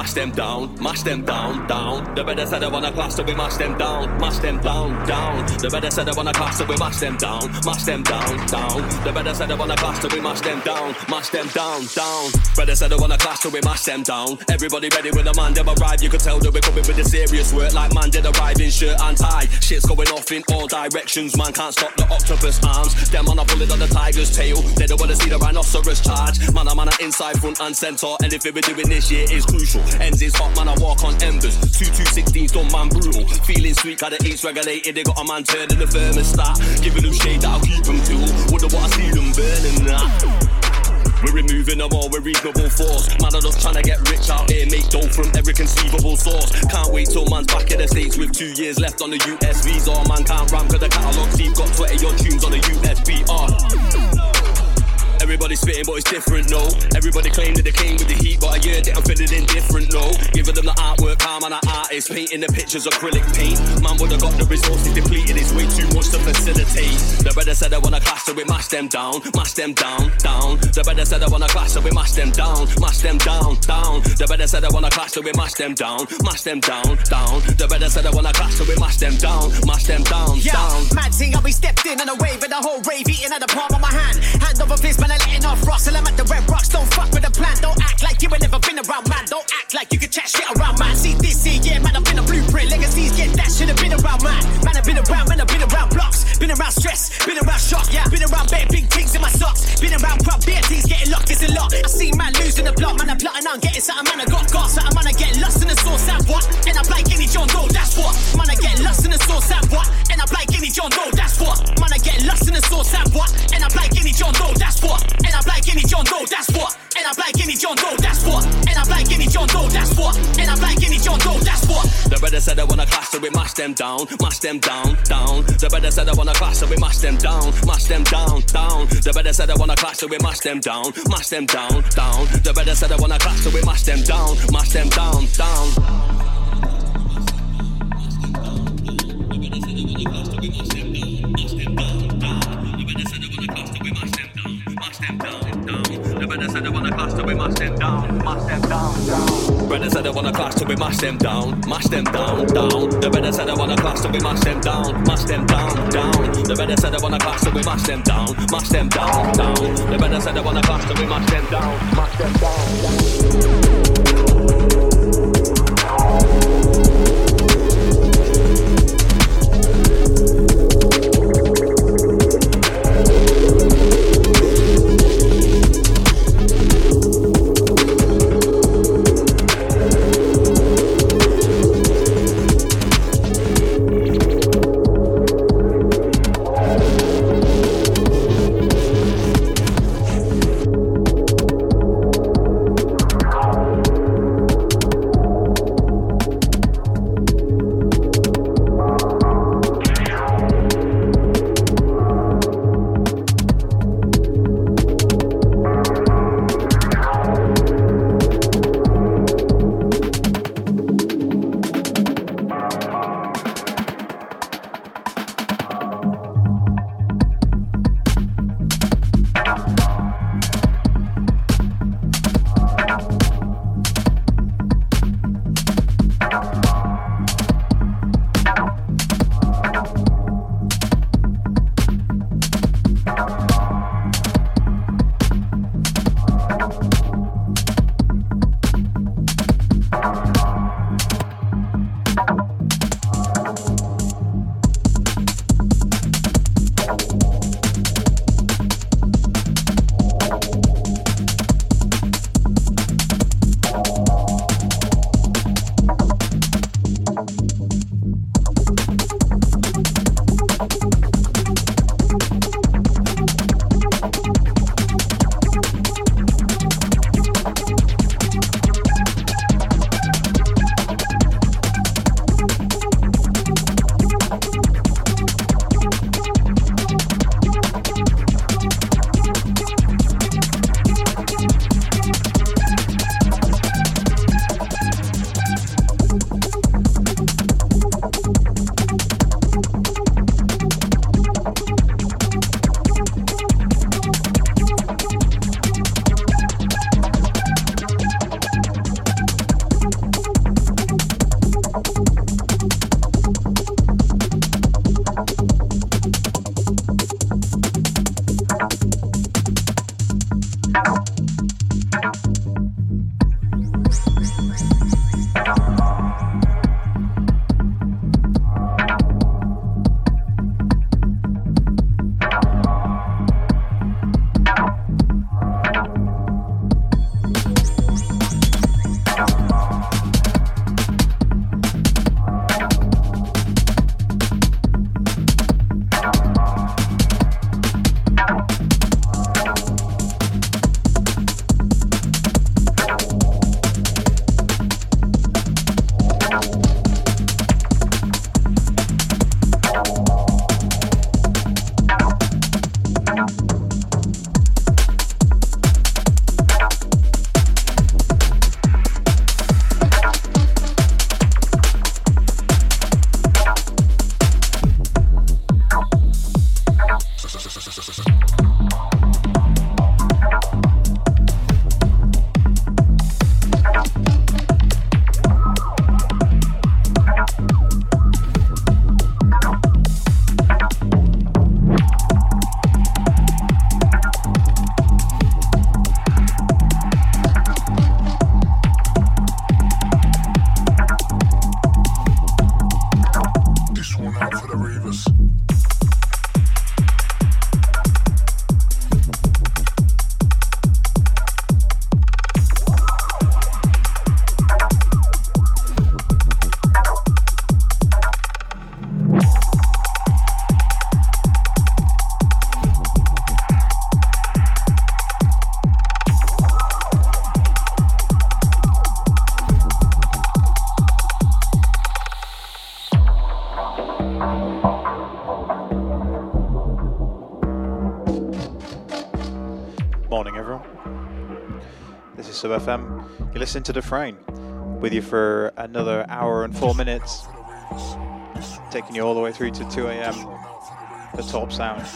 mash them down, mash them down, down. The better said they wanna clash, so we mash them down, mash them down, down. The better said they wanna clash, so we mash them down, mash them down, down. The better said they wanna clash, so we mash them down, mash them down, down. Brother said they wanna clash, so we mash them down. Everybody ready when the man them arrive, you could tell that we're coming with the serious work, like man did arrive in shirt and tie. Shit's going off in all directions, man can't stop the octopus arms. Them man are pulling on the tiger's tail, they don't wanna see the rhinoceros charge. Man, I'm on a inside, front and centre, anything we doing this year is crucial. Ends is hot, man, I walk on embers. 2 2 16's done, man, brutal. Feeling sweet, got the East regulated, they got a man turning the thermostat. Giving them shade that'll keep them cool. Wonder what I see them burning that. We're removing them all with reasonable force. Man, I'm just trying to get rich out here, make dough from every conceivable source. Can't wait till man's back in the States with two years left on the US visa. Man can't run cause the catalog deep got 20 your tunes on the USB. Uh. Everybody spitting, but it's different, no. Everybody claim that they came with the heat, but I heard that I'm feeling indifferent, no. Giving them the artwork, artist, painting the pictures acrylic paint. Man would have got the resources depleted, it's way too much to facilitate. The brother said I wanna clash, so we mash them down, mash them down, down. The brother said I wanna clash, so we mash them down, mash them down, down. The brother said I wanna clash, so we mash them down, mash them down, down. The brother said I wanna clash, so we mash them down, mash them down, Yeah, down. mad thing, I'll be stepped in and away with the whole rave eating at the palm of my hand. Hand over fist, man, I'm letting off rocks. And I'm at the red rocks, don't fuck with the plan. Don't act like you ain't never been around, man. Don't act like you can chat shit around, man. Plotting on getting something, man, I got got something, man, I get lost in the source and what? And I'm like any John Doe, that's what. Man, I get lost in the source and what? And I'm like any John Doe, that's what. Man, I get lost in the source and what? And I'm like any John Doe, that's what. And I'm like any John Doe, that's what. And I'm like any John Doe, that's what. And I'm like any John Doe, that's what. And I'm like any John Doe, that's what. The brother said I wanna so we mash them down, mash them down, down. The better said I wanna clash, so we mash them down, mash them down, down. The better said I wanna clash, so we mash them down, mash them down, down. The better said I wanna clash, so we mash them down, mash them down, down. Mash them down, mash them down, down. Brother said I wanna clash, so we mash them down, mash them down, down. The brother said I wanna clash, so we mash them down, mash them down, down. The brother said I wanna clash, so we mash them down, mash them down, down. The brother said I wanna clash, so we mash them down, mash them down, down. FM. You're listening to Dufrain with you for another hour and four minutes, taking you all the way through to 2 a.m. The top sound.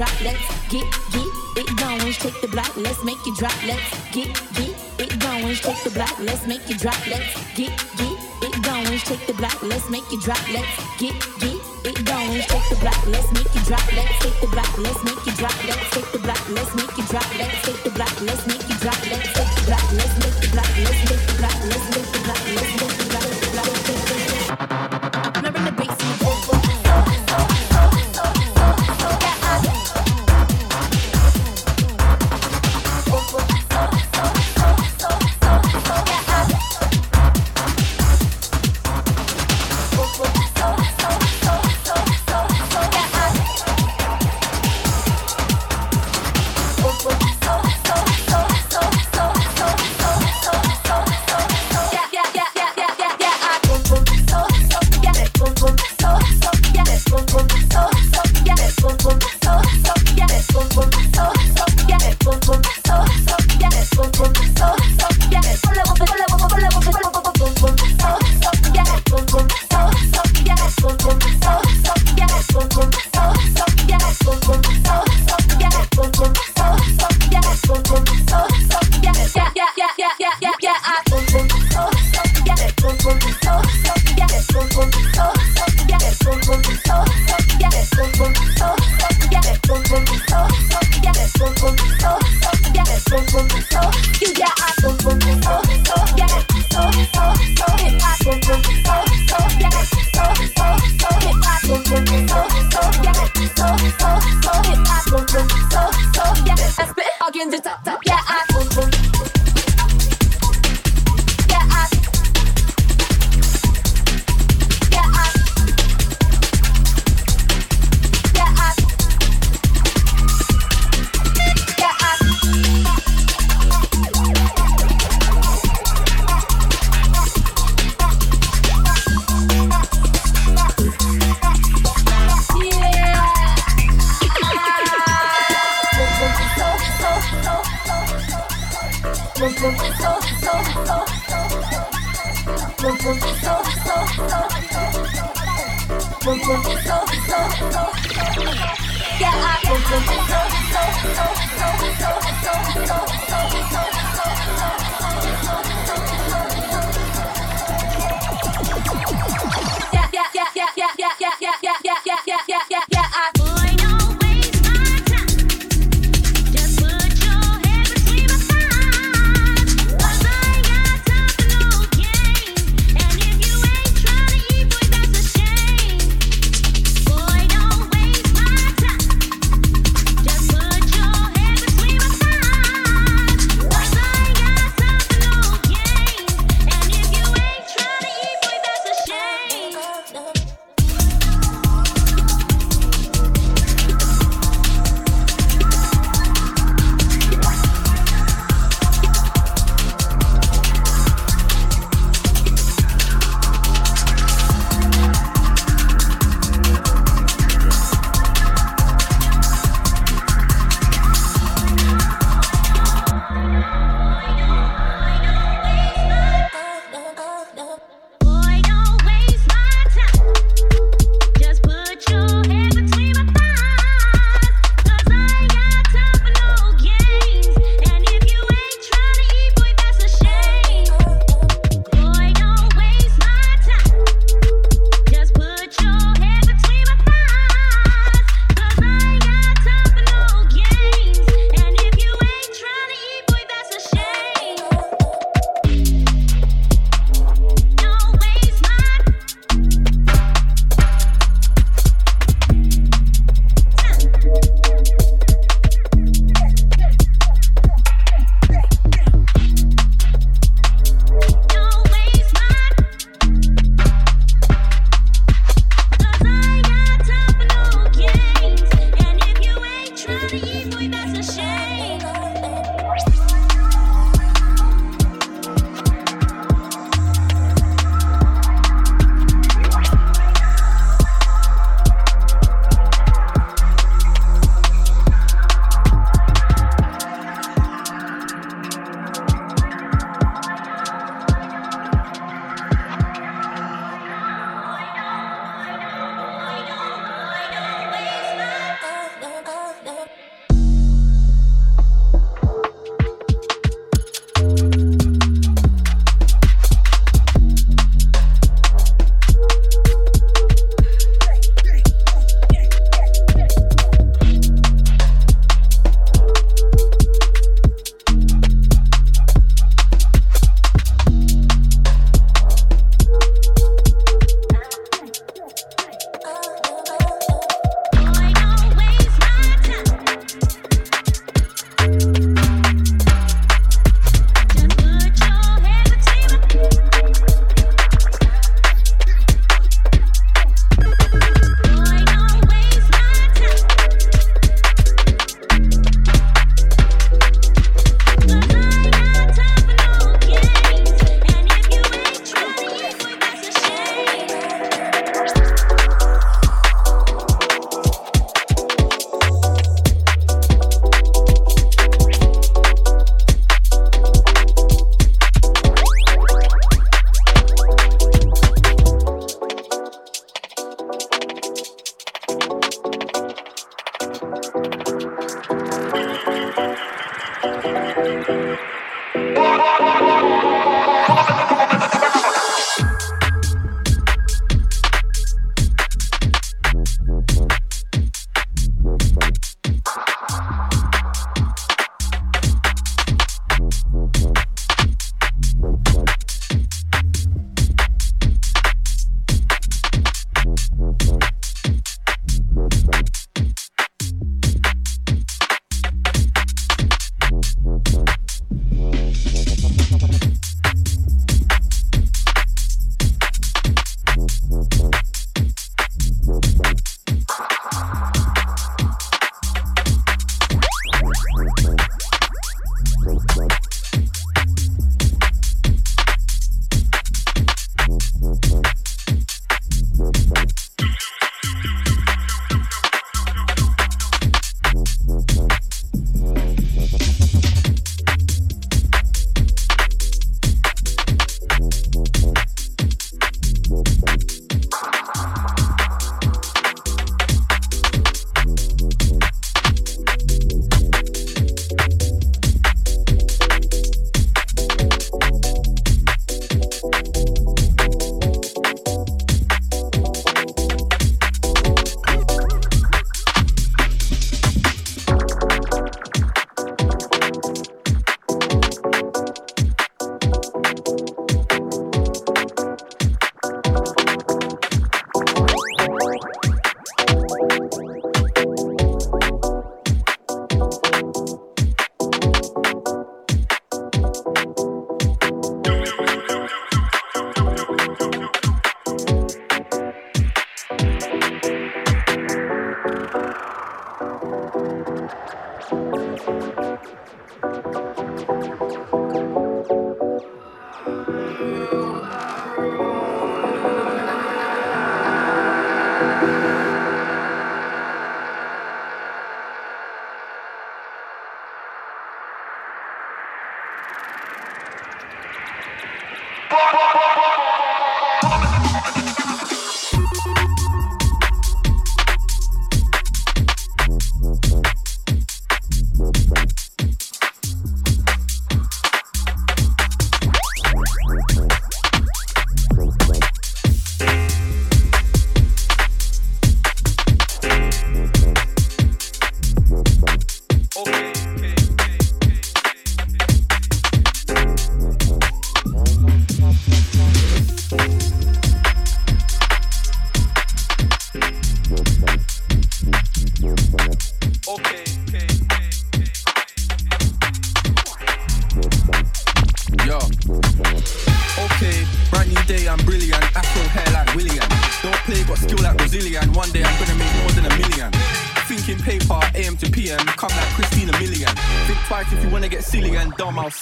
drop, let's get, get it going. Shake the block, let's make it drop, let's get, get it going. Shake the block, let's make it drop, let's get, get it going. Shake the block, let's make it drop, let's get,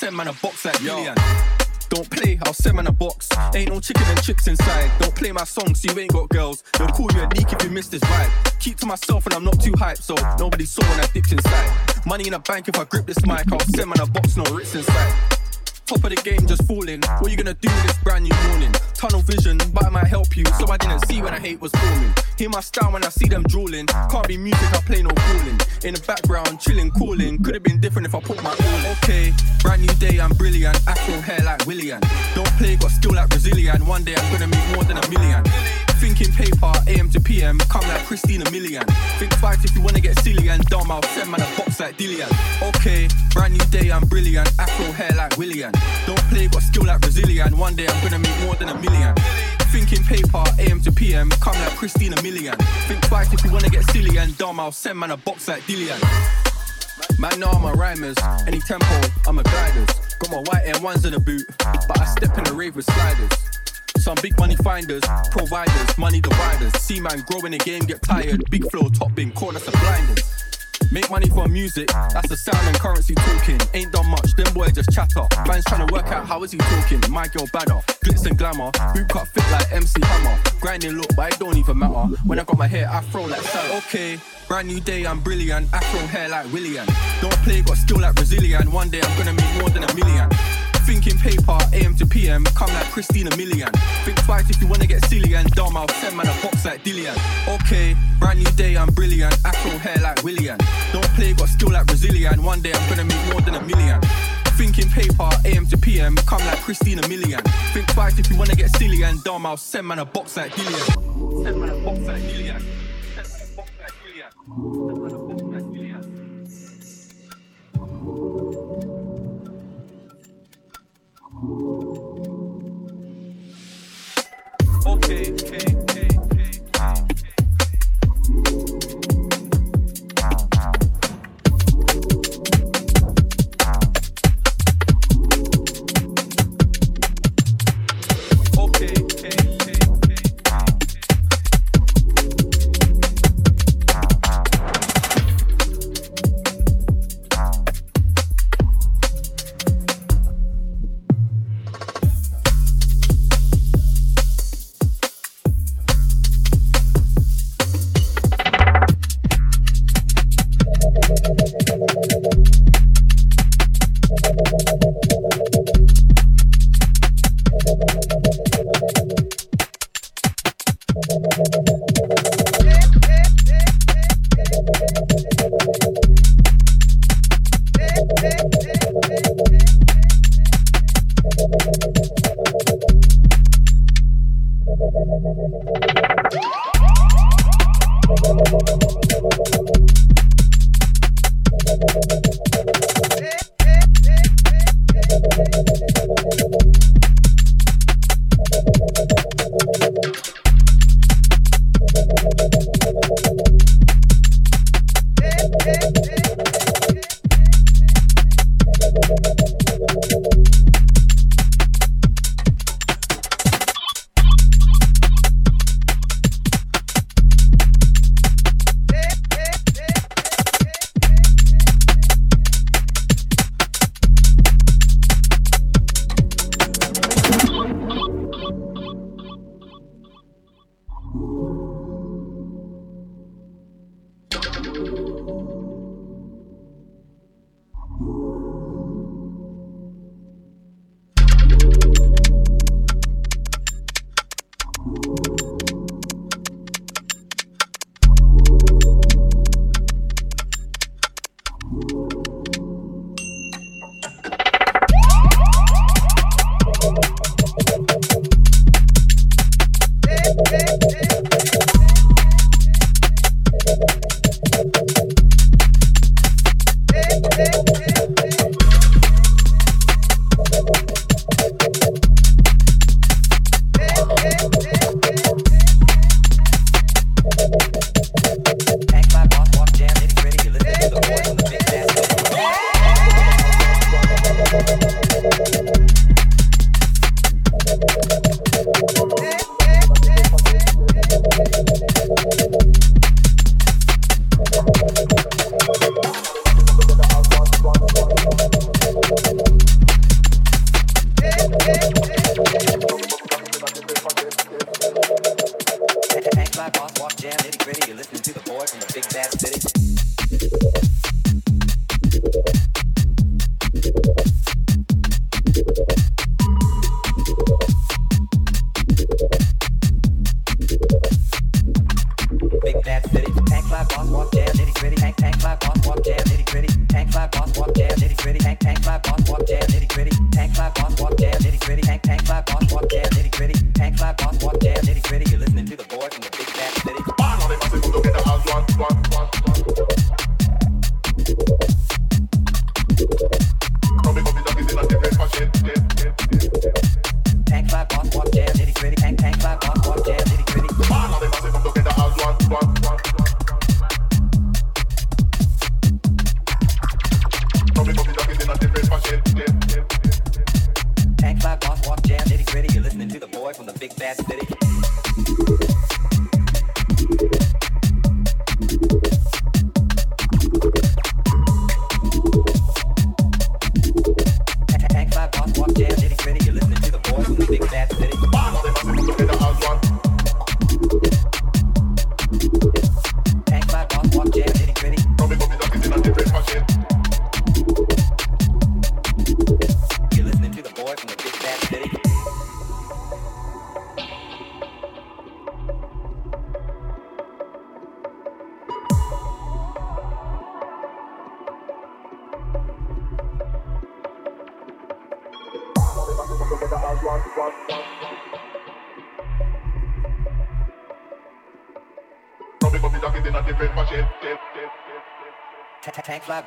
send man a box like Million. Don't play, I'll send man a box. Ain't no chicken and chips inside. Don't play my songs, so you ain't got girls. They'll call you a leak if you miss this vibe. Keep to myself and I'm not too hyped, so nobody saw when I dipped inside. Money in a bank if I grip this mic, I'll send man a box, no Ritz inside. Top of the game, just falling. What you gonna do with this brand new morning? Tunnel vision, but it might help you. So I didn't see when the hate was forming. Hear my style when I see them drooling. Can't be music, I play no. In the background, chilling, cooling. Could have been different if I put my all in. Okay, brand new day, I'm brilliant. Afro hair like William. Don't play, got skill like Brazilian. One day I'm gonna make more than a million. Thinking paper, AM to PM, come like Christina Milian. Think twice if you wanna get silly and dumb, I'll send man a box like Dillian. Okay, brand new day, I'm brilliant. Afro hair like William. Don't play, got skill like Brazilian. One day I'm gonna make more than a million. Thinking paper, PM, come like Christina Milian. Think twice if you wanna get silly and dumb, I'll send man a box like Dillian. Man, know I'm a rhymers. Any tempo, I'm a gliders. Got my white air ones in the boot, but I step in the rave with sliders. Some big money finders, providers, money dividers. See man grow in the game, get tired. Big flow, top bin, corners of blinders. Make money from music, that's the sound and currency talking. Ain't done much, them boys just chatter. Fans trying to work out how is he talking. My girl badder, glitz and glamour. Boot cut fit like MC Hammer. Grinding look, but it don't even matter. When I got my hair afro like Sal. Okay, brand new day, I'm brilliant. Afro hair like William. Don't play, got skill like Brazilian. One day I'm gonna make more than a million. Thinking paper, AM to PM, come like Christina Milian. Think twice if you wanna get silly and dumb, I'll send man a box like Dillian. Okay, brand new day, I'm brilliant. Afro hair like William. Don't play, got skill like Brazilian. One day I'm gonna make more than a million. Thinking paper, AM to PM, come like Christina Milian. Think twice if you wanna get silly and dumb, I'll send man a box like Dillian. Send man a box like Dillian. Send man a box like Dillian.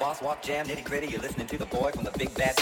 boss walk jam, nitty gritty. You're listening to the boy from the big bad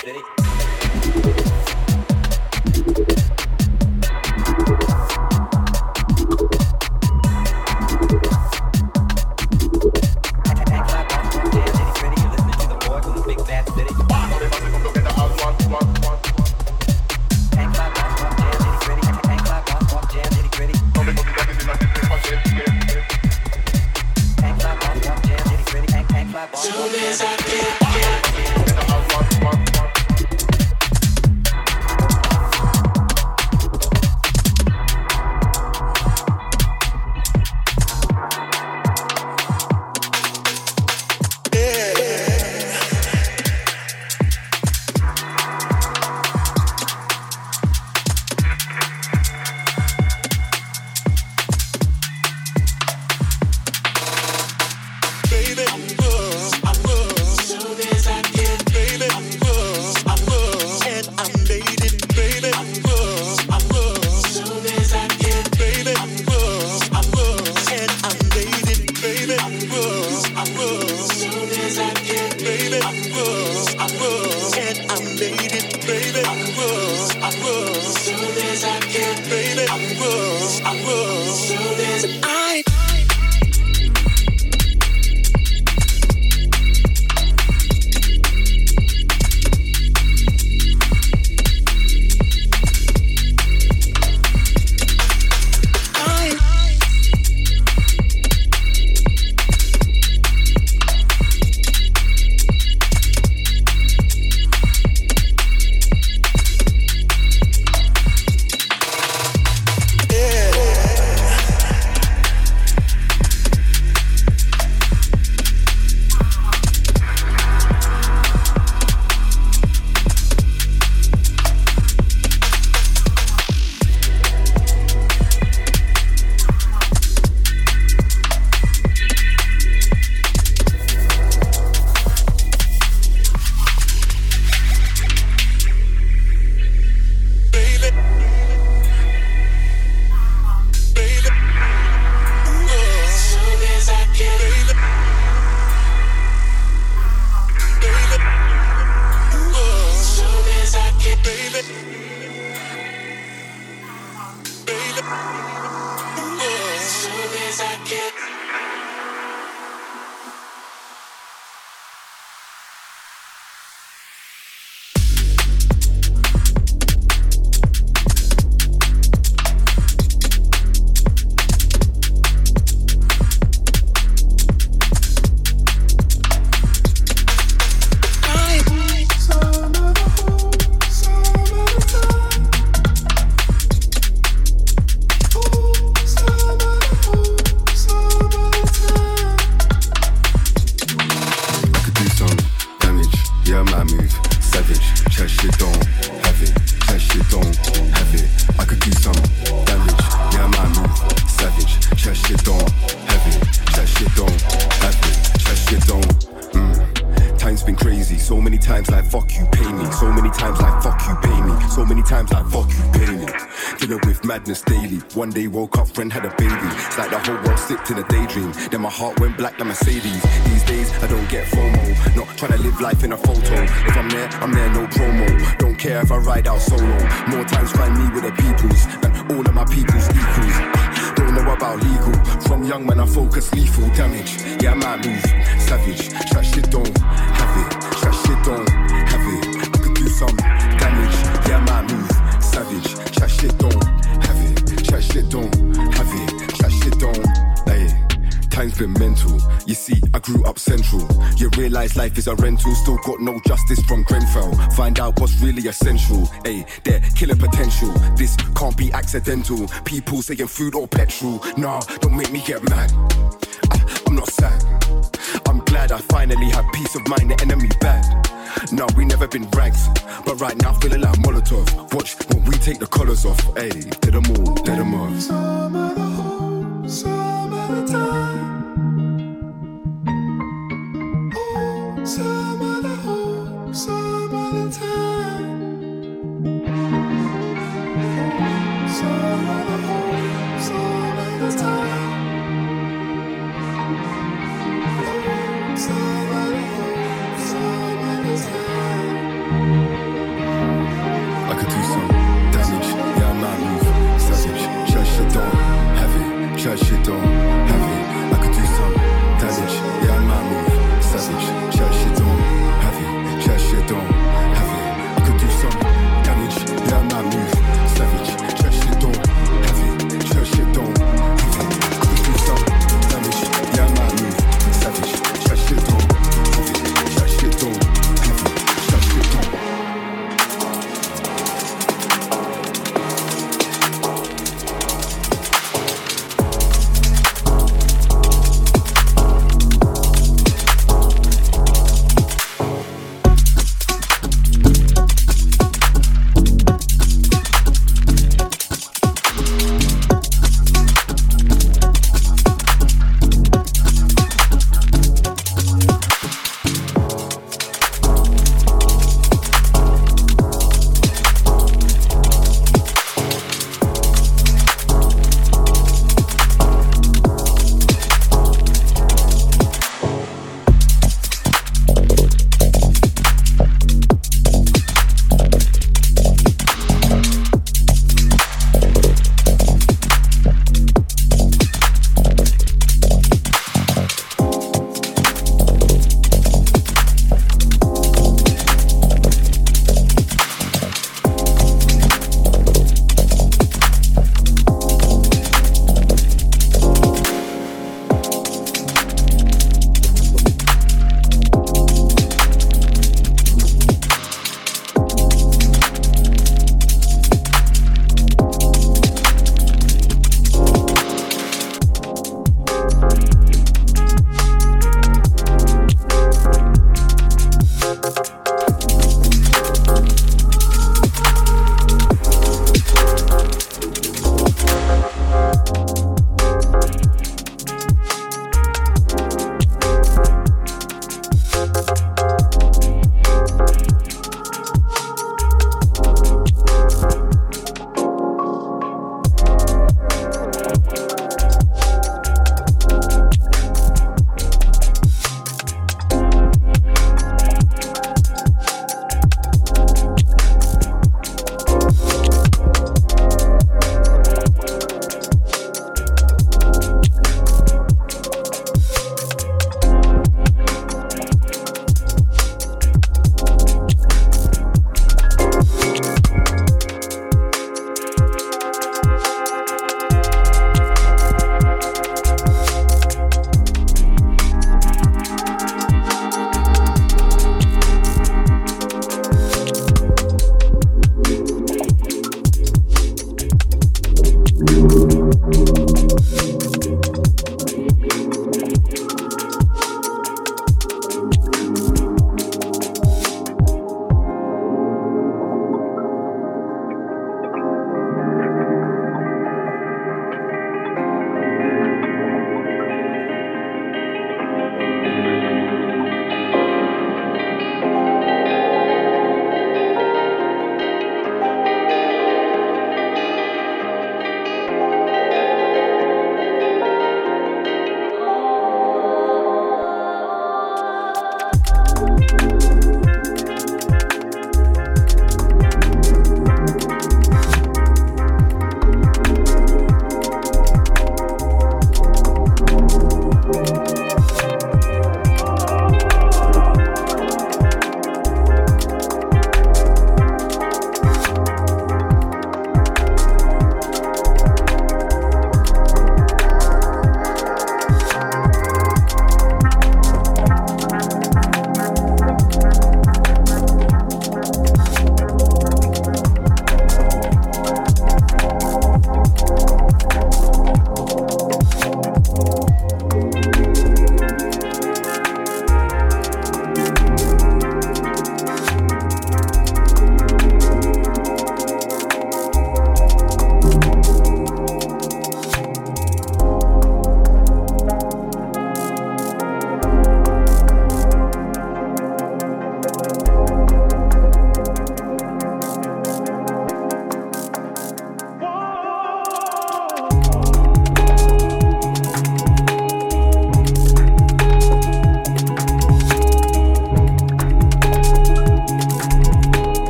accidental. People saying food or petrol. Nah, don't make me get mad.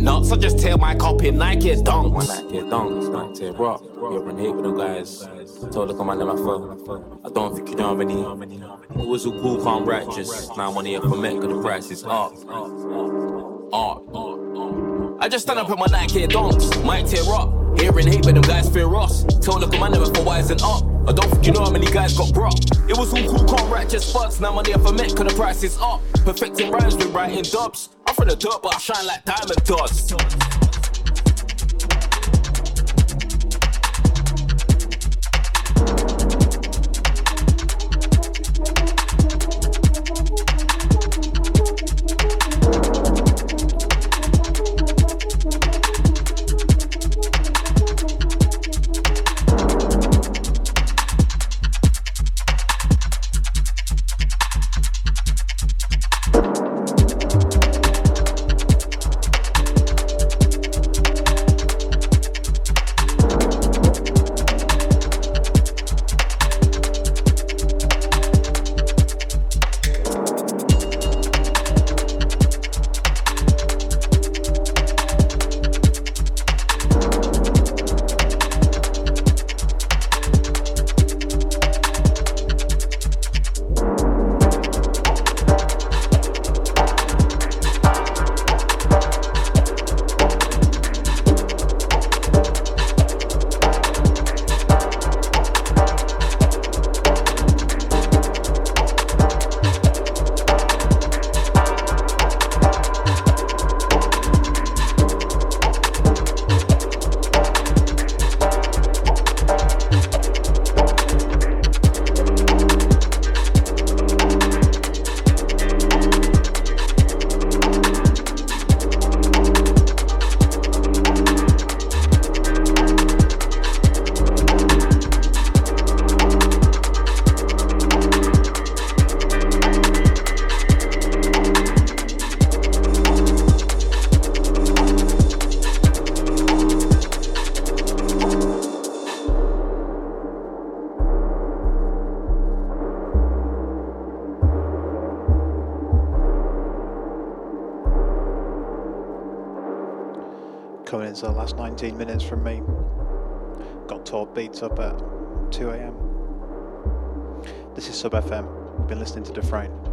not. So just tell my copy Nike is done. Nike is done, it's not to rock. You're in hate with them guys. So look at my name, I. I don't think you don't many. It was a cool, calm, righteous. Now money up for me, cause the price is up. Up. I just stand up in my Nike dunks. Might tear up. Hearing hate, but them guys fear us. Tell look at my name for wising up. I don't think you know how many guys got brought. It was all cool, calm, righteous fucks. Now money up for me, cause the price is up. Perfecting rhymes, been writing dubs it up, I shine like diamond dust. 17 minutes from me. Got taught beats up at 2 a.m. This is Sub FM. You've been listening to Dufrain.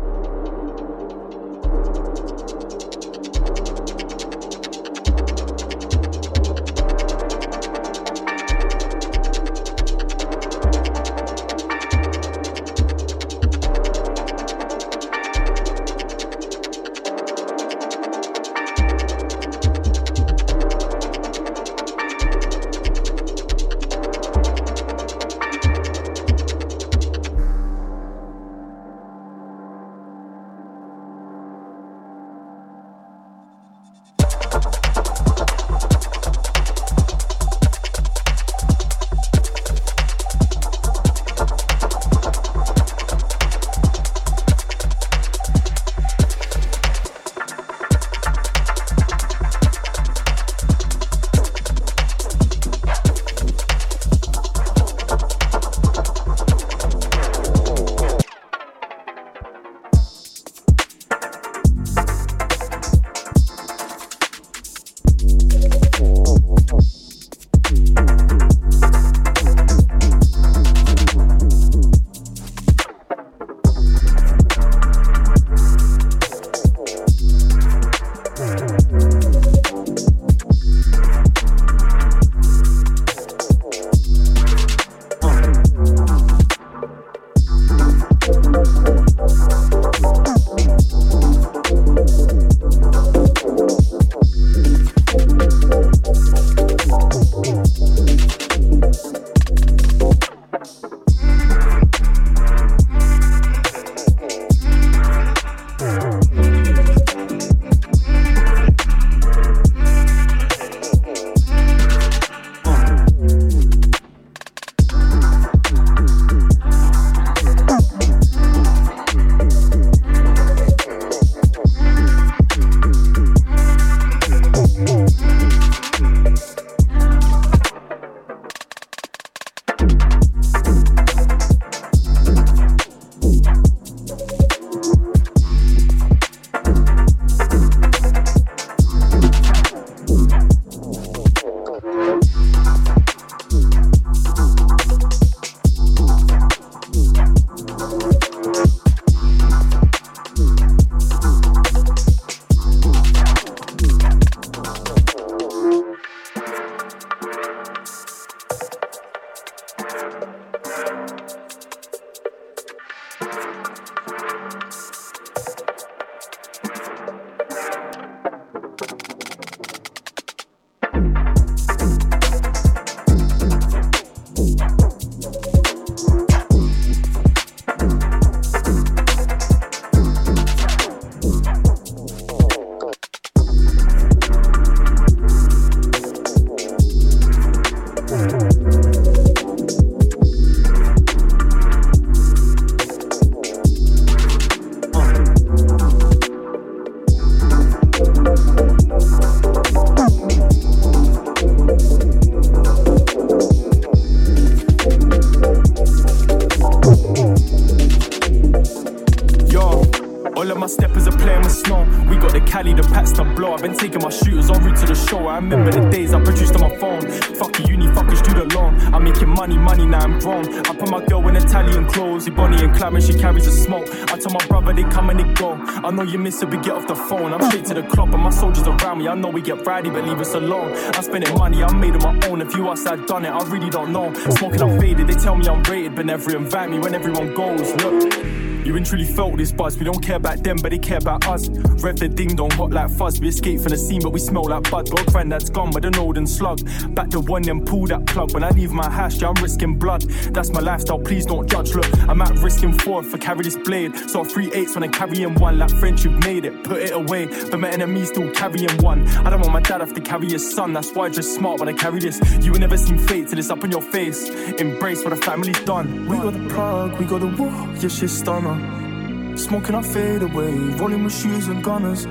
Know we get rowdy, but leave us alone. I'm spending money, I made it my own. If you ask, I done it, I really don't know. Smoking, I'm faded. They tell me I'm rated, but never invite me when everyone goes. Look. You ain't truly felt this buzz. We don't care about them, but they care about us. Rev the ding dong, hot like fuzz. We escape from the scene, but we smell like bud. Bro, granddad's gone with an olden slug. Back to one, then pull that When I leave my house, yeah, I'm risking blood. That's my lifestyle, please don't judge. Look, I'm at risking four for carry this blade. So three eights when I'm carrying one. Like you've made it, put it away. But my enemies still carrying one. I don't want my dad have to carry his son. That's why I just smart when I carry this. You will never seen fate till it's up on your face. Embrace what the family's done. We got the plug, we got the war, yeah, shit stunner. Smoking, I fade away. Rolling with shoes and gunners.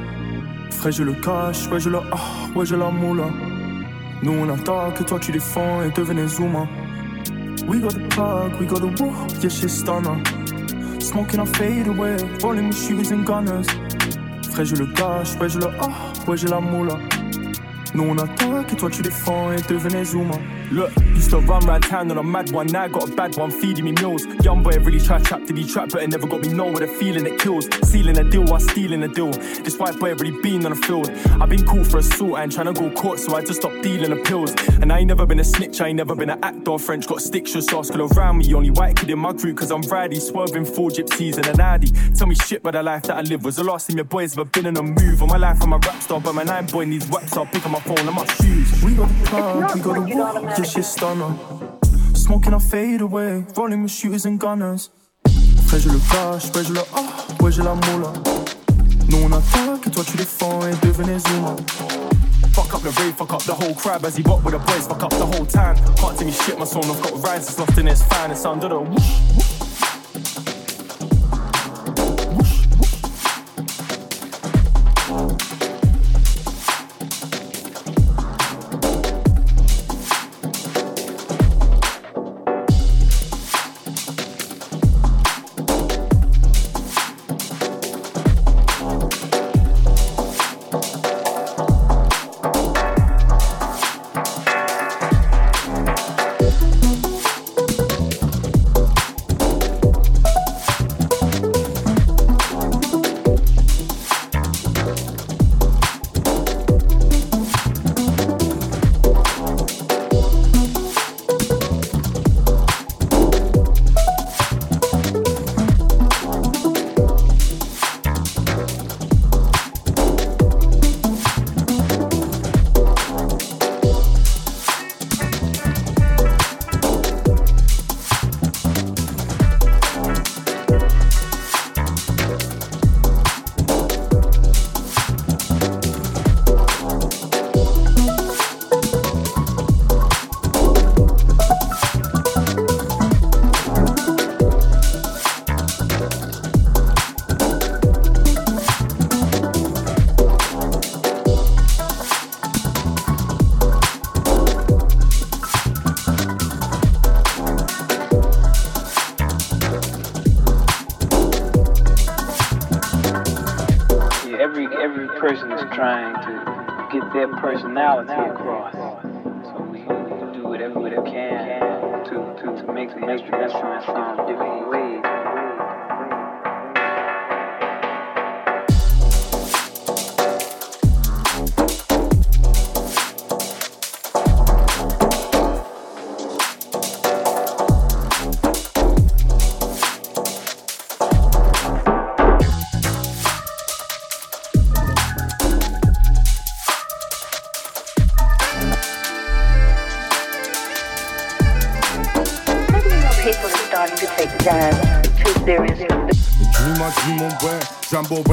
Frère, je le cache, ouais, je le ah, ouais, je la moula. Nous on attaque, toi tu défends et devenez Zuma. We got the plug, we got the war, yeah, shit stunner. Smoking, I fade away. Rolling with shoes and gunners. Frère, je le cache, ouais, je le ah, ouais, je la moula. Nous on attaque, et toi tu défends et devenez Zuma. To run round town on a mad one, now I got a bad one feeding me meals. Young boy really tried trap, did he trap, but it never got me nowhere. The feeling it kills, sealing a deal while stealing a deal. This white boy really been on the field. I've been caught for assault, I ain't trying to go court, so I just stopped dealing the pills. And I ain't never been a snitch, I ain't never been an actor. French got sticks, just ask all around me. Only white kid in my group, cause I'm Friday, swerving four gypsies and an Addy. Tell me shit about the life that I live. Was the last time your boys ever been in a move? On my life, I'm a rap star, but my nine boy needs wax, I'll pick up my phone and my shoes. We got the plug, we got the war, yeah, shit stunner. Smoking, I fade away, rolling with shooters and gunners. Frère, je le cache, ouais, je le ah, ouais, je la moula. Nous on attaque et toi tu défends et devenez Zuma. Fuck up the rave, fuck up the whole crowd as he rock with the boys, fuck up the whole time. Can't tell shit, my song, I've got rises lost in his fan, it's under the whoosh, whoosh. Personality across. So we do whatever we can to, to, to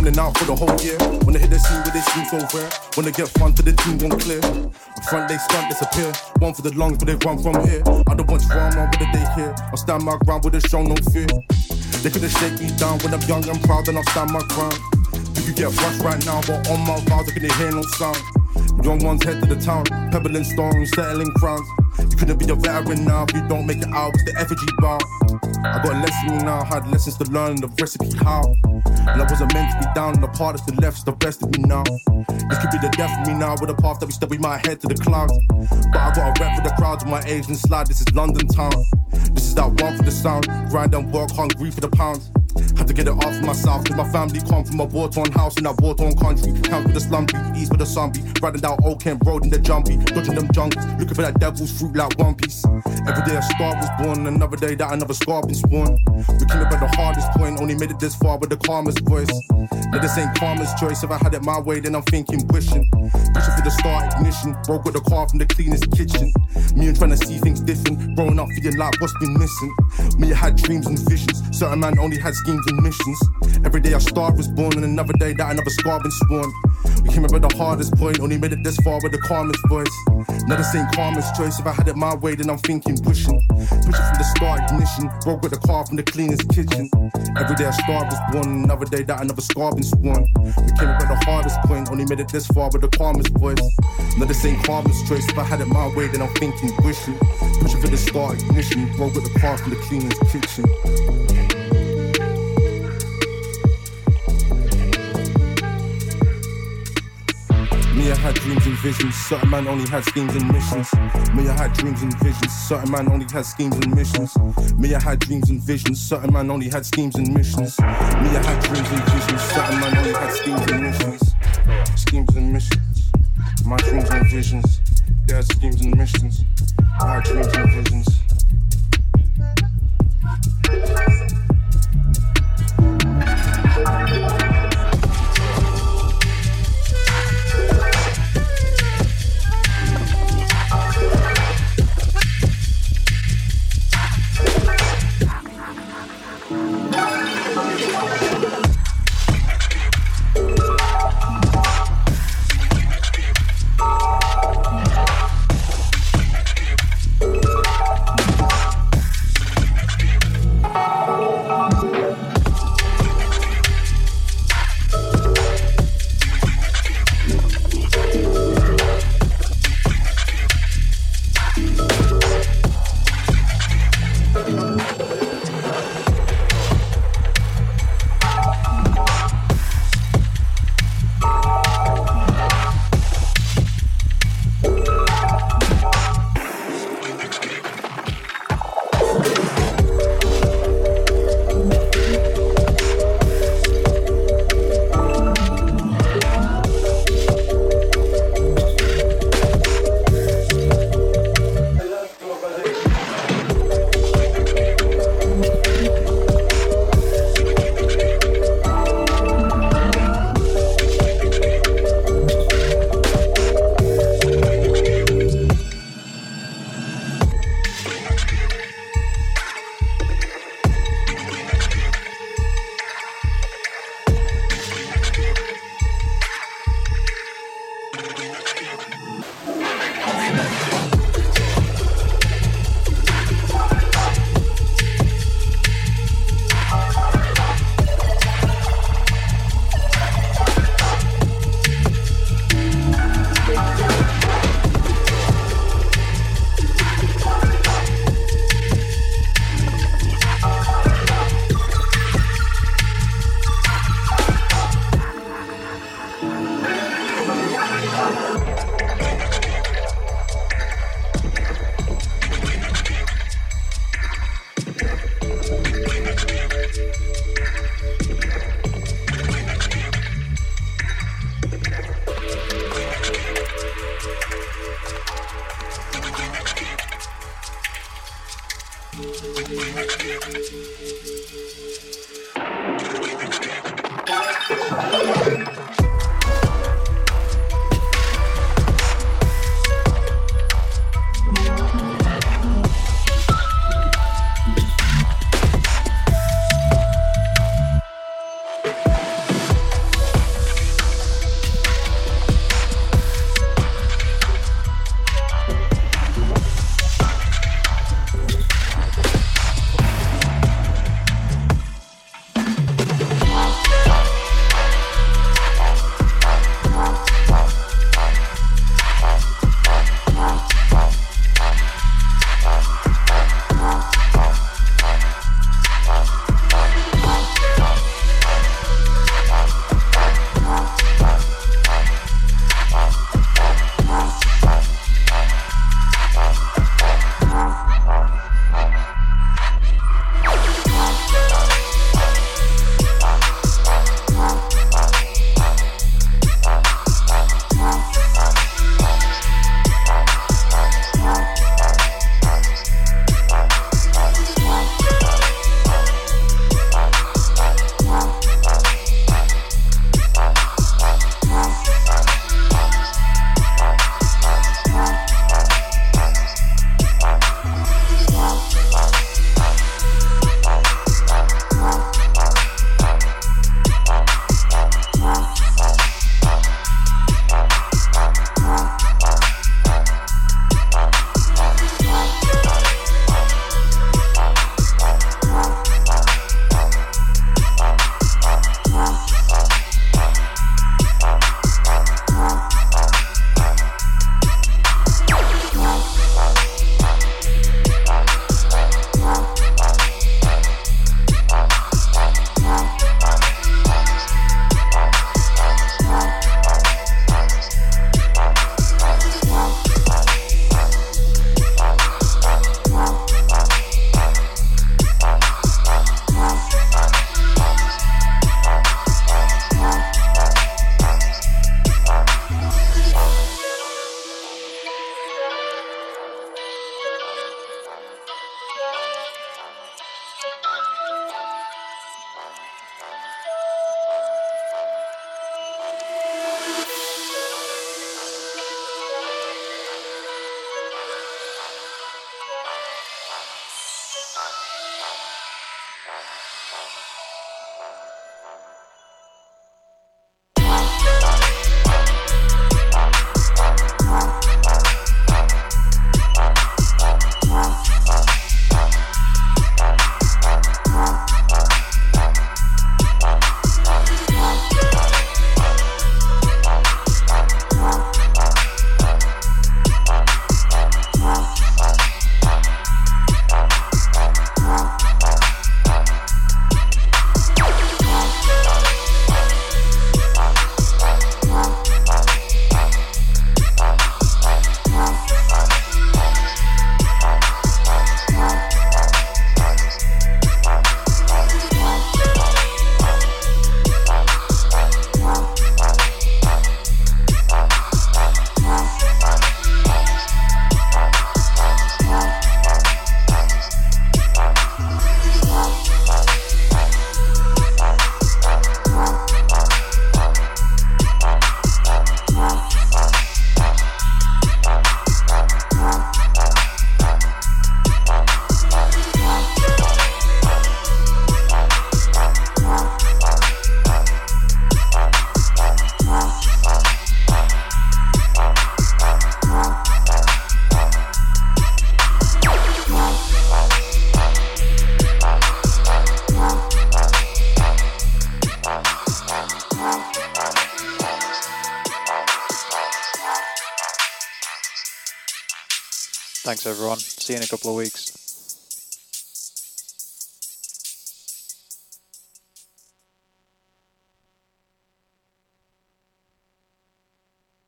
running out for the whole year. Wanna hit the scene where they seem so rare. Wanna get fun to the team won't clear. Front they stunt disappear. One for the lungs, but they run from here. I don't want drama, what did they hear? I'll stand my ground with a show no fear. They couldn't shake me down when I'm young and proud, then I'll stand my ground. You could get rushed right now, but on my rounds, I couldn't hear no sound. Young ones head to the town, pebbling stones, settling crowns. You couldn't be a veteran now if you don't make it out. It's the effigy bar. I got a lesson now, had lessons to learn, the recipe how. And I wasn't meant to be down, on the part that's the left's the best of me now. This could be the death of me now, with a path that we step, we might head to the clouds. But I got a rep for the crowds, with my age and slide, this is London town. This is that one for the sound, grind and work, hungry for the pounds. Had to get it off myself, cause my family come from a war-torn house in that war-torn country. Count with the slumpy, east with the zombie. Riding down Old Kent Road in the jumpy, dodging them junkies, looking for that devil's fruit like One Piece. Every day a star was born, another day that another scar been spawned. We came up at the hardest point, only made it this far with the calmest voice. Now this ain't karma's choice, if I had it my way, then I'm thinking wishing. Wishing for the star ignition, broke with the car from the cleanest kitchen. Me and trying to see things different, growing up feeling like what's been missing. Me, I had dreams and visions, certain man only had schemes and missions. Every day a star was born, and another day that another scar been sworn. We came up at the hardest point, only made it this far with the calmest voice. Now this ain't karma's choice, if I had it my way, then I'm thinking pushing. Pushing from the start ignition, broke with the car from the cleanest kitchen. Every day a star was born, another day that another scar been sworn. We came up at the hardest point, only made it this far with the calmest voice. Now this ain't karma's choice, if I had it my way, then I'm thinking wishing. Pushing for the start ignition, broke with the car from the cleanest kitchen. Had dreams and visions. Certain man only had schemes and missions. Me, I had dreams and visions. Certain man only had schemes and missions. Me, I had dreams and visions. Certain man only had schemes and missions. Me, I had dreams and visions. Certain man only had schemes and missions. Schemes and missions. My dreams and visions. Had schemes and missions. Had dreams and visions. Thanks everyone. See you in a couple of weeks.